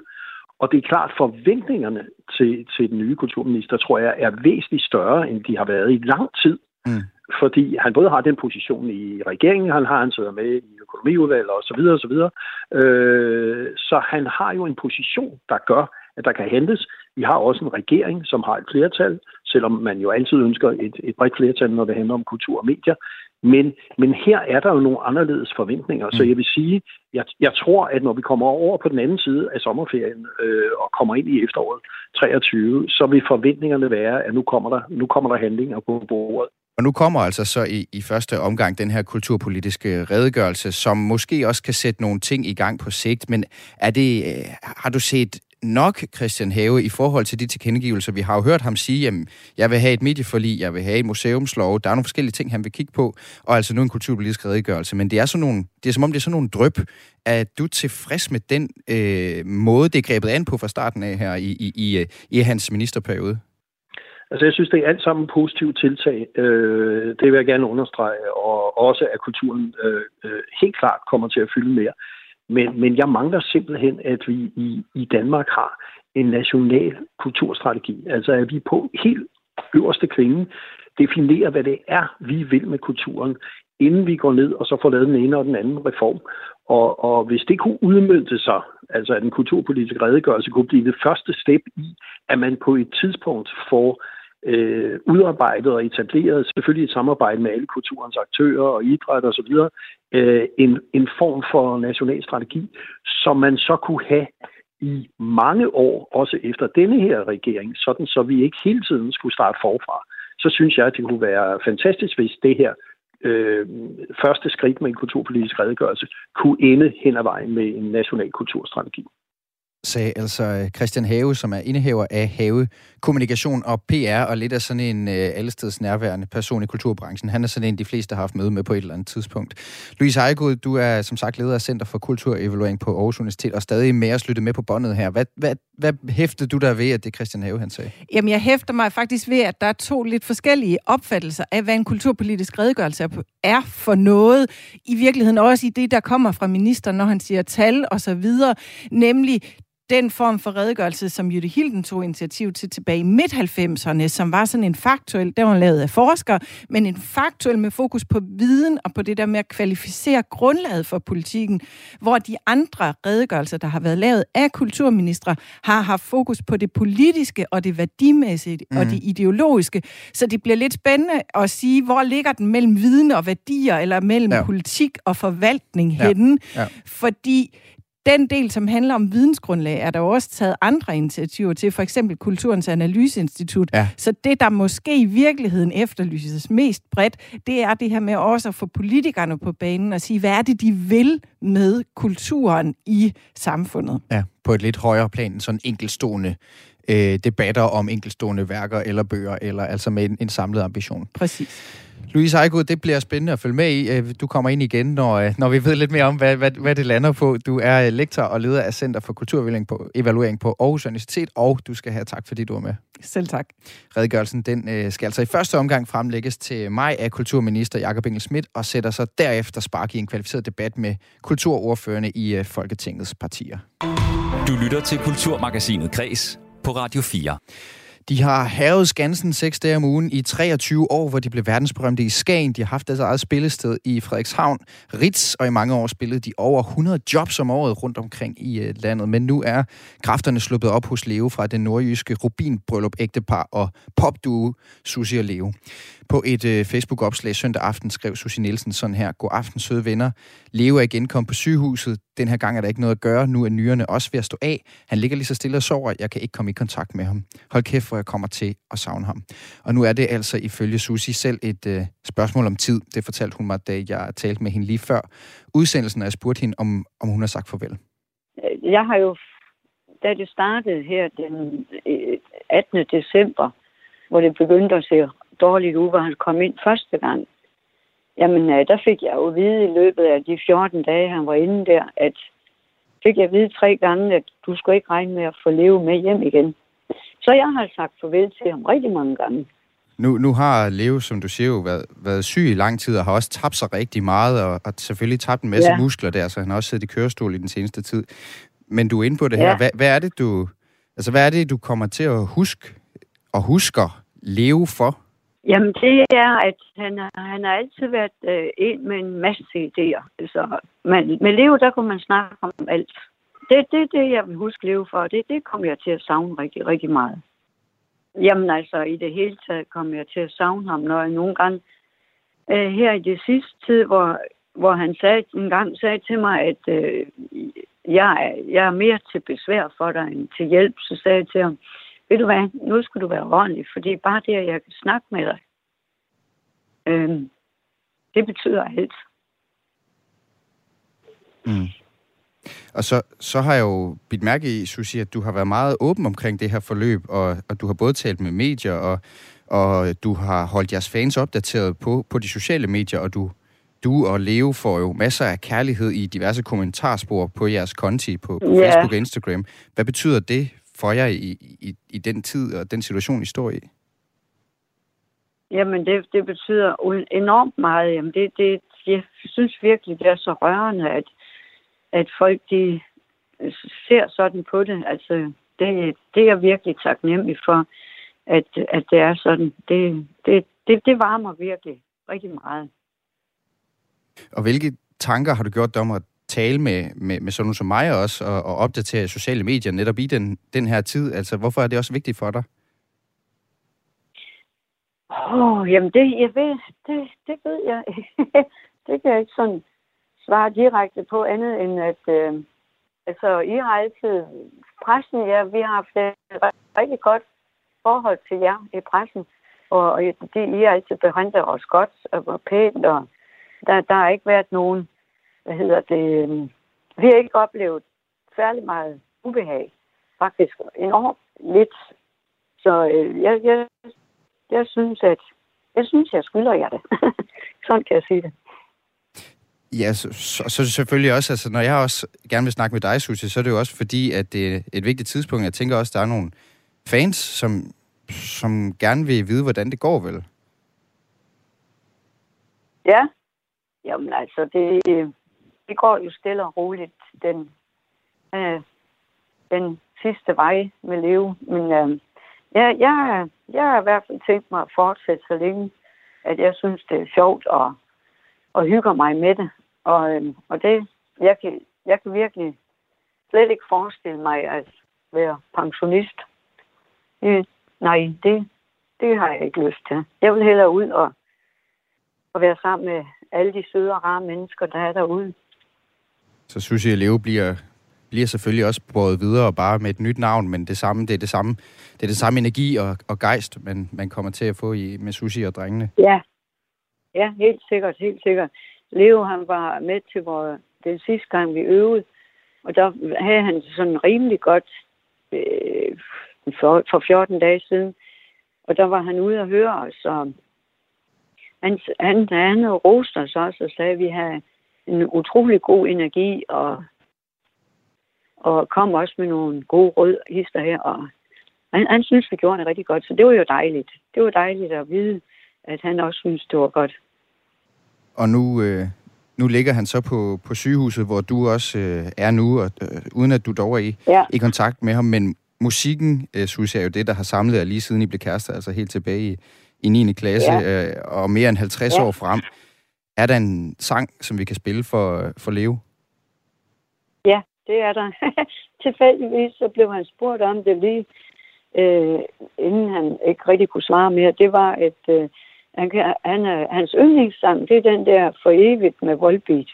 Og det er klart, forventningerne til, til den nye kulturminister, tror jeg, er væsentligt større, end de har været i lang tid. Mm fordi han både har den position i regeringen, han har han sidder med i økonomiudvalget og så videre og så videre. Øh, så han har jo en position, der gør, at der kan hentes. Vi har også en regering, som har et flertal, selvom man jo altid ønsker et, et bredt flertal, når det handler om kultur og medier. Men, men her er der jo nogle anderledes forventninger, mm. så jeg vil sige, jeg, jeg tror, at når vi kommer over på den anden side af sommerferien øh, og kommer ind i efteråret 23, så vil forventningerne være, at nu kommer der, nu kommer der handlinger på bordet. Og nu kommer altså så i, i første omgang den her kulturpolitiske redegørelse, som måske også kan sætte nogle ting i gang på sigt. Men er det, øh, har du set nok, Christian Have, i forhold til de tilkendegivelser? Vi har jo hørt ham sige, at jeg vil have et medieforlig, jeg vil have et museumslov. Der er nogle forskellige ting, han vil kigge på, og altså nu en kulturpolitisk redegørelse. Men det er, sådan nogle, det er som om, det er sådan nogle drøb. Er du tilfreds med den øh, måde, det er grebet an på fra starten af her i, i, i, øh, i hans ministerperiode? Altså, jeg synes, det er alt sammen positivt tiltag. Øh, det vil jeg gerne understrege, og også at kulturen øh, øh helt klart kommer til at fylde mere. Men, men jeg mangler simpelthen, at vi i, i Danmark har en national kulturstrategi. Altså, at vi på helt øverste klinge definerer, hvad det er, vi vil med kulturen, inden vi går ned og så får lavet den ene og den anden reform. Og, og hvis det kunne udmønte sig, altså at en kulturpolitisk redegørelse kunne blive det første step i, at man på et tidspunkt får øh, udarbejdet og etableret, selvfølgelig et samarbejde med alle kulturens aktører og idræt og så videre, øh, en, en form for national strategi, som man så kunne have i mange år, også efter denne her regering, sådan så vi ikke hele tiden skulle starte forfra. Så synes jeg, at det kunne være fantastisk, hvis det her øh, første skridt med en kulturpolitisk redegørelse kunne ende hen ad vejen med en national kulturstrategi sagde altså øh, Christian Have, som er indehaver af Have Kommunikation og PR, og lidt af sådan en øh, allesteds nærværende person i kulturbranchen. Han er sådan en, de fleste har haft møde med på et eller andet tidspunkt. Louise Ejegud, du er som sagt leder af Center for Kulturevaluering på Aarhus Universitet, og stadig med at lytte med på båndet her. Hvad, hvad, hvad hæftede du der ved, at det Christian Have, han sagde? Jamen, jeg hæfter mig faktisk ved, at der er to lidt forskellige opfattelser af, hvad en kulturpolitisk redegørelse er for noget. I virkeligheden også i det, der kommer fra ministeren, når han siger tal og så videre. Nemlig den form for redegørelse, som Jytte Hilden tog initiativ til tilbage i midt-90'erne, som var sådan en faktuel, der var lavet af forskere, men en faktuel med fokus på viden og på det der med at kvalificere grundlaget for politikken, hvor de andre redegørelser, der har været lavet af kulturministre, har haft fokus på det politiske og det værdimæssige mm. og det ideologiske. Så det bliver lidt spændende at sige, hvor ligger den mellem viden og værdier, eller mellem ja. politik og forvaltning ja. henne. Ja. Fordi den del, som handler om vidensgrundlag, er der også taget andre initiativer til, for eksempel Kulturens Analyseinstitut. Ja. Så det, der måske i virkeligheden efterlyses mest bredt, det er det her med også at få politikerne på banen og sige, hvad er det, de vil med kulturen i samfundet? Ja, på et lidt højere plan, sådan enkeltstående øh, debatter om enkelstående værker eller bøger, eller altså med en, en samlet ambition. Præcis. Louise Ejgaard, det bliver spændende at følge med i. Øh, du kommer ind igen, når, øh, når vi ved lidt mere om, hvad, hvad, hvad det lander på. Du er øh, lektor og leder af Center for Kulturevaluering på, Evaluering på Aarhus Universitet, og du skal have tak, fordi du er med. Selv tak. Redegørelsen den skal altså i første omgang fremlægges til mig af kulturminister Jakob Engel Schmidt, og sætter sig derefter spark i en kvalificeret debat med kulturordførende i Folketingets partier. Du lytter til Kulturmagasinet Kres på Radio 4. De har havet Skansen seks dage om ugen i 23 år, hvor de blev verdensberømte i Skagen. De har haft deres eget spillested i Frederikshavn, Ritz, og i mange år spillede de over 100 jobs om året rundt omkring i øh, landet. Men nu er kræfterne sluppet op hos Leo fra den nordjyske rubinbryllup ægtepar og popduo Susie og Leo. På et øh, Facebook-opslag søndag aften skrev Susie Nielsen sådan her. God aften, søde venner. Leo er igen kommet på sygehuset. Den her gang er der ikke noget at gøre. Nu er nyrerne også ved at stå af. Han ligger lige så stille og sover. Jeg kan ikke komme i kontakt med ham. Hold kæft, hvor jeg kommer til at savne ham. Og nu er det altså ifølge Susie selv et øh, spørgsmål om tid. Det fortalte hun mig, da jeg talte med hende lige før udsendelsen, og jeg spurgte hende, om, om hun har sagt farvel. Øh, jeg har jo, da det startede her den øh, 18. December, hvor det begyndte at se dårligt ud, hvor han kom ind første gang. Jamen, øh, der fik jeg jo at vide i løbet af de 14 dage, han var inde der, at fik jeg at vide tre gange, at du skulle ikke regne med at få leve med hjem igen. Så jeg har sagt farvel til ham rigtig mange gange. Nu, nu har Leo, som du siger, jo været, været syg i lang tid, og har også tabt sig rigtig meget, og, og selvfølgelig tabt en masse ja. muskler der, så han har også siddet i kørestol i den seneste tid. Men du er inde på det her. Ja. Hvad, hvad, er det, du, altså, hvad er det, du kommer til at huske og husker Leo for? Jamen, det er, at han, han har altid været øh, en med en masse idéer. Så, altså, man, med Leo, der kunne man snakke om alt. Det er det, det, jeg vil huske Leo for, det, det kommer jeg til at savne rigtig, rigtig meget. Jamen altså, i det hele taget kommer jeg til at savne ham, når jeg nogle gange øh, her i det sidste tid, hvor, hvor han sagde, en gang sagde til mig, at øh, jeg, er, jeg er mere til besvær for dig end til hjælp, så sagde jeg til ham, ved du hvad, nu skal du være ordentlig, fordi bare det, at jeg kan snakke med dig, øh, det betyder alt. Mm. Og så, så har jeg jo bidt mærke i, Susie, at du har været meget åben omkring det her forløb, og, og du har både talt med medier, og, og du har holdt jeres fans opdateret på, på de sociale medier, og du, du og Leo får jo masser af kærlighed i diverse kommentarspor på jeres konti på, på yeah. Facebook og Instagram. Hvad betyder det for jer i, i, i den tid og den situation, I står i? Jamen, det, det betyder enormt meget. Jamen, det, det, jeg synes virkelig, det er så rørende, at, at folk de ser sådan på det. Altså, det, det er jeg virkelig taknemmelig for, at, at det er sådan. Det, det, det, det varmer virkelig rigtig meget. Og hvilke tanker har du gjort dig om at tale med, med, med sådan som mig også, og, og opdatere sociale medier netop i den, den her tid? Altså, hvorfor er det også vigtigt for dig? Åh, oh, jamen det, jeg ved, det, det ved jeg Det kan jeg ikke sådan svare direkte på andet end, at øh, altså, I har altid, pressen, ja, vi har haft et rigtig godt forhold til jer i pressen, og, og de, I har altid behandlet os godt og pænt, og der, der har ikke været nogen hvad hedder det, øhm, vi har ikke oplevet særlig meget ubehag. Faktisk enormt lidt. Så øh, jeg, jeg, jeg synes, at jeg synes, jeg skylder jer det. Sådan kan jeg sige det. Ja, så, så, så selvfølgelig også, altså når jeg også gerne vil snakke med dig, Susie, så er det jo også fordi, at det er et vigtigt tidspunkt. Jeg tænker også, der er nogle fans, som, som gerne vil vide, hvordan det går, vel? Ja, jamen altså, det, det går jo stille og roligt den, øh, den sidste vej med leve. Men øh, ja, jeg, jeg har i hvert fald tænkt mig at fortsætte så længe, at jeg synes, det er sjovt og, og hygger mig med det. Og, øh, og det, jeg kan, jeg kan virkelig slet ikke forestille mig at være pensionist. Det, nej, det, det har jeg ikke lyst til. Jeg vil hellere ud og, og være sammen med alle de søde og rare mennesker, der er derude. Så Susie Leo bliver, bliver selvfølgelig også båret videre bare med et nyt navn, men det samme, det er det samme, det er det samme energi og, og gejst, man, man kommer til at få i, med Susie og drengene. Ja. ja, helt sikkert, helt sikkert. Leo han var med til vores, den sidste gang, vi øvede, og der havde han sådan rimelig godt øh, for, for 14 dage siden. Og der var han ude at høre os, og han, han, han roste os også og sagde, at vi havde en utrolig god energi, og, og kom også med nogle gode rød hister her, og han, han synes, vi gjorde det rigtig godt, så det var jo dejligt. Det var dejligt at vide, at han også synes, det var godt. Og nu, øh, nu ligger han så på, på sygehuset, hvor du også øh, er nu, og, øh, uden at du dog er i, ja. i kontakt med ham. Men musikken, øh, synes jeg, er jo det, der har samlet jer lige siden I blev kærester, altså helt tilbage i, i 9. klasse, ja. øh, og mere end 50 ja. år frem. Er der en sang, som vi kan spille for, for Leo? Ja, det er der. Tilfældigvis så blev han spurgt om det lige, øh, inden han ikke rigtig kunne svare mere. Det var, at øh, han, kan, han hans yndlingssang, det er den der For evigt med Volbeat.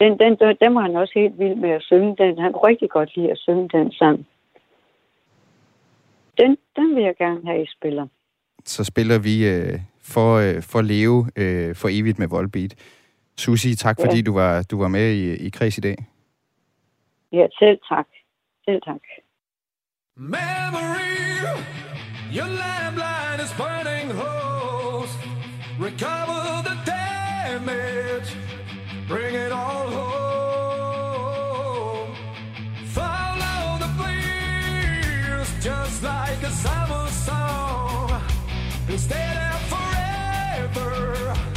Den, den, den, den var han også helt vild med at synge. Den, han kunne rigtig godt lide at synge den sang. Den, den vil jeg gerne have, I spiller. Så spiller vi øh, for, øh, for Leo øh, for evigt med Volbeat. Susi, tak fordi ja. du var, du var med i, i Kreds i dag. Ja, selv tak. Selv tak. Memory, your landline is burning holes. Recover the damage, bring it all home. Follow the bleeds, just like a summer song. Stay there river.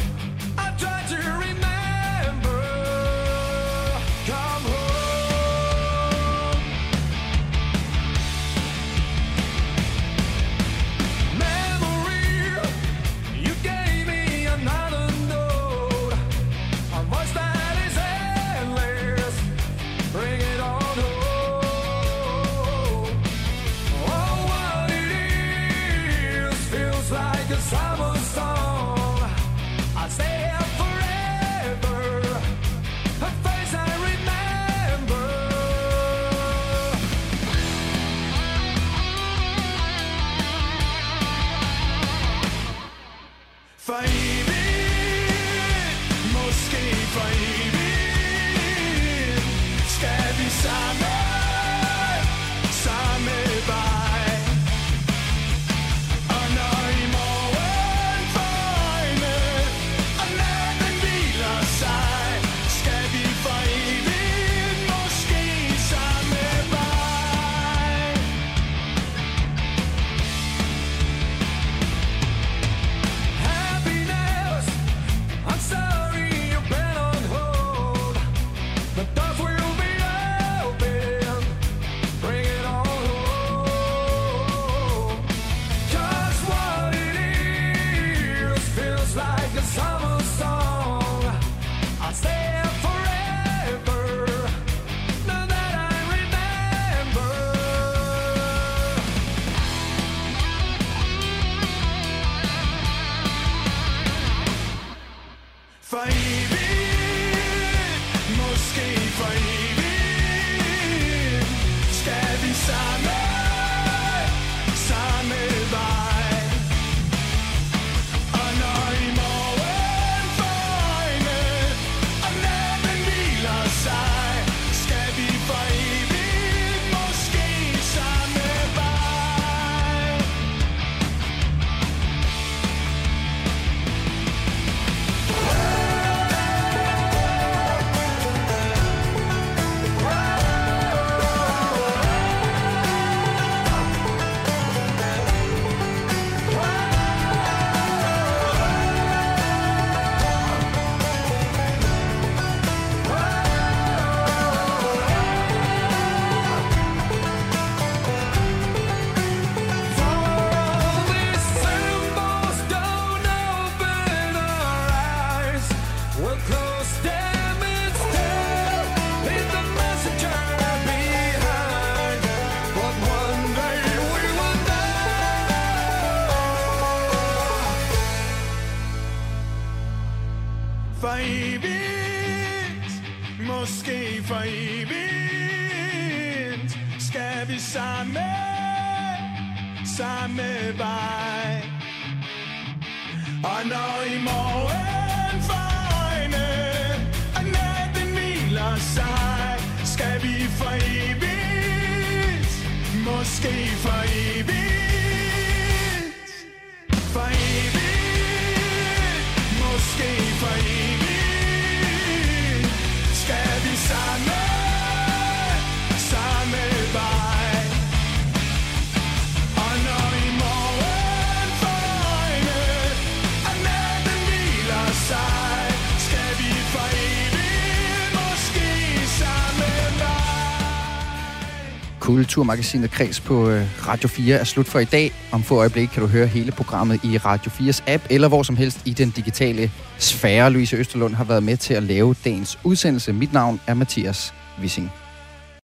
Kulturmagasinet Kreds på øh, Radio 4 er slut for i dag. Om få øjeblik kan du høre hele programmet i Radio 4's app, eller hvor som helst i den digitale sfære. Louise Østerlund har været med til at lave dagens udsendelse. Mit navn er Mathias Wissing.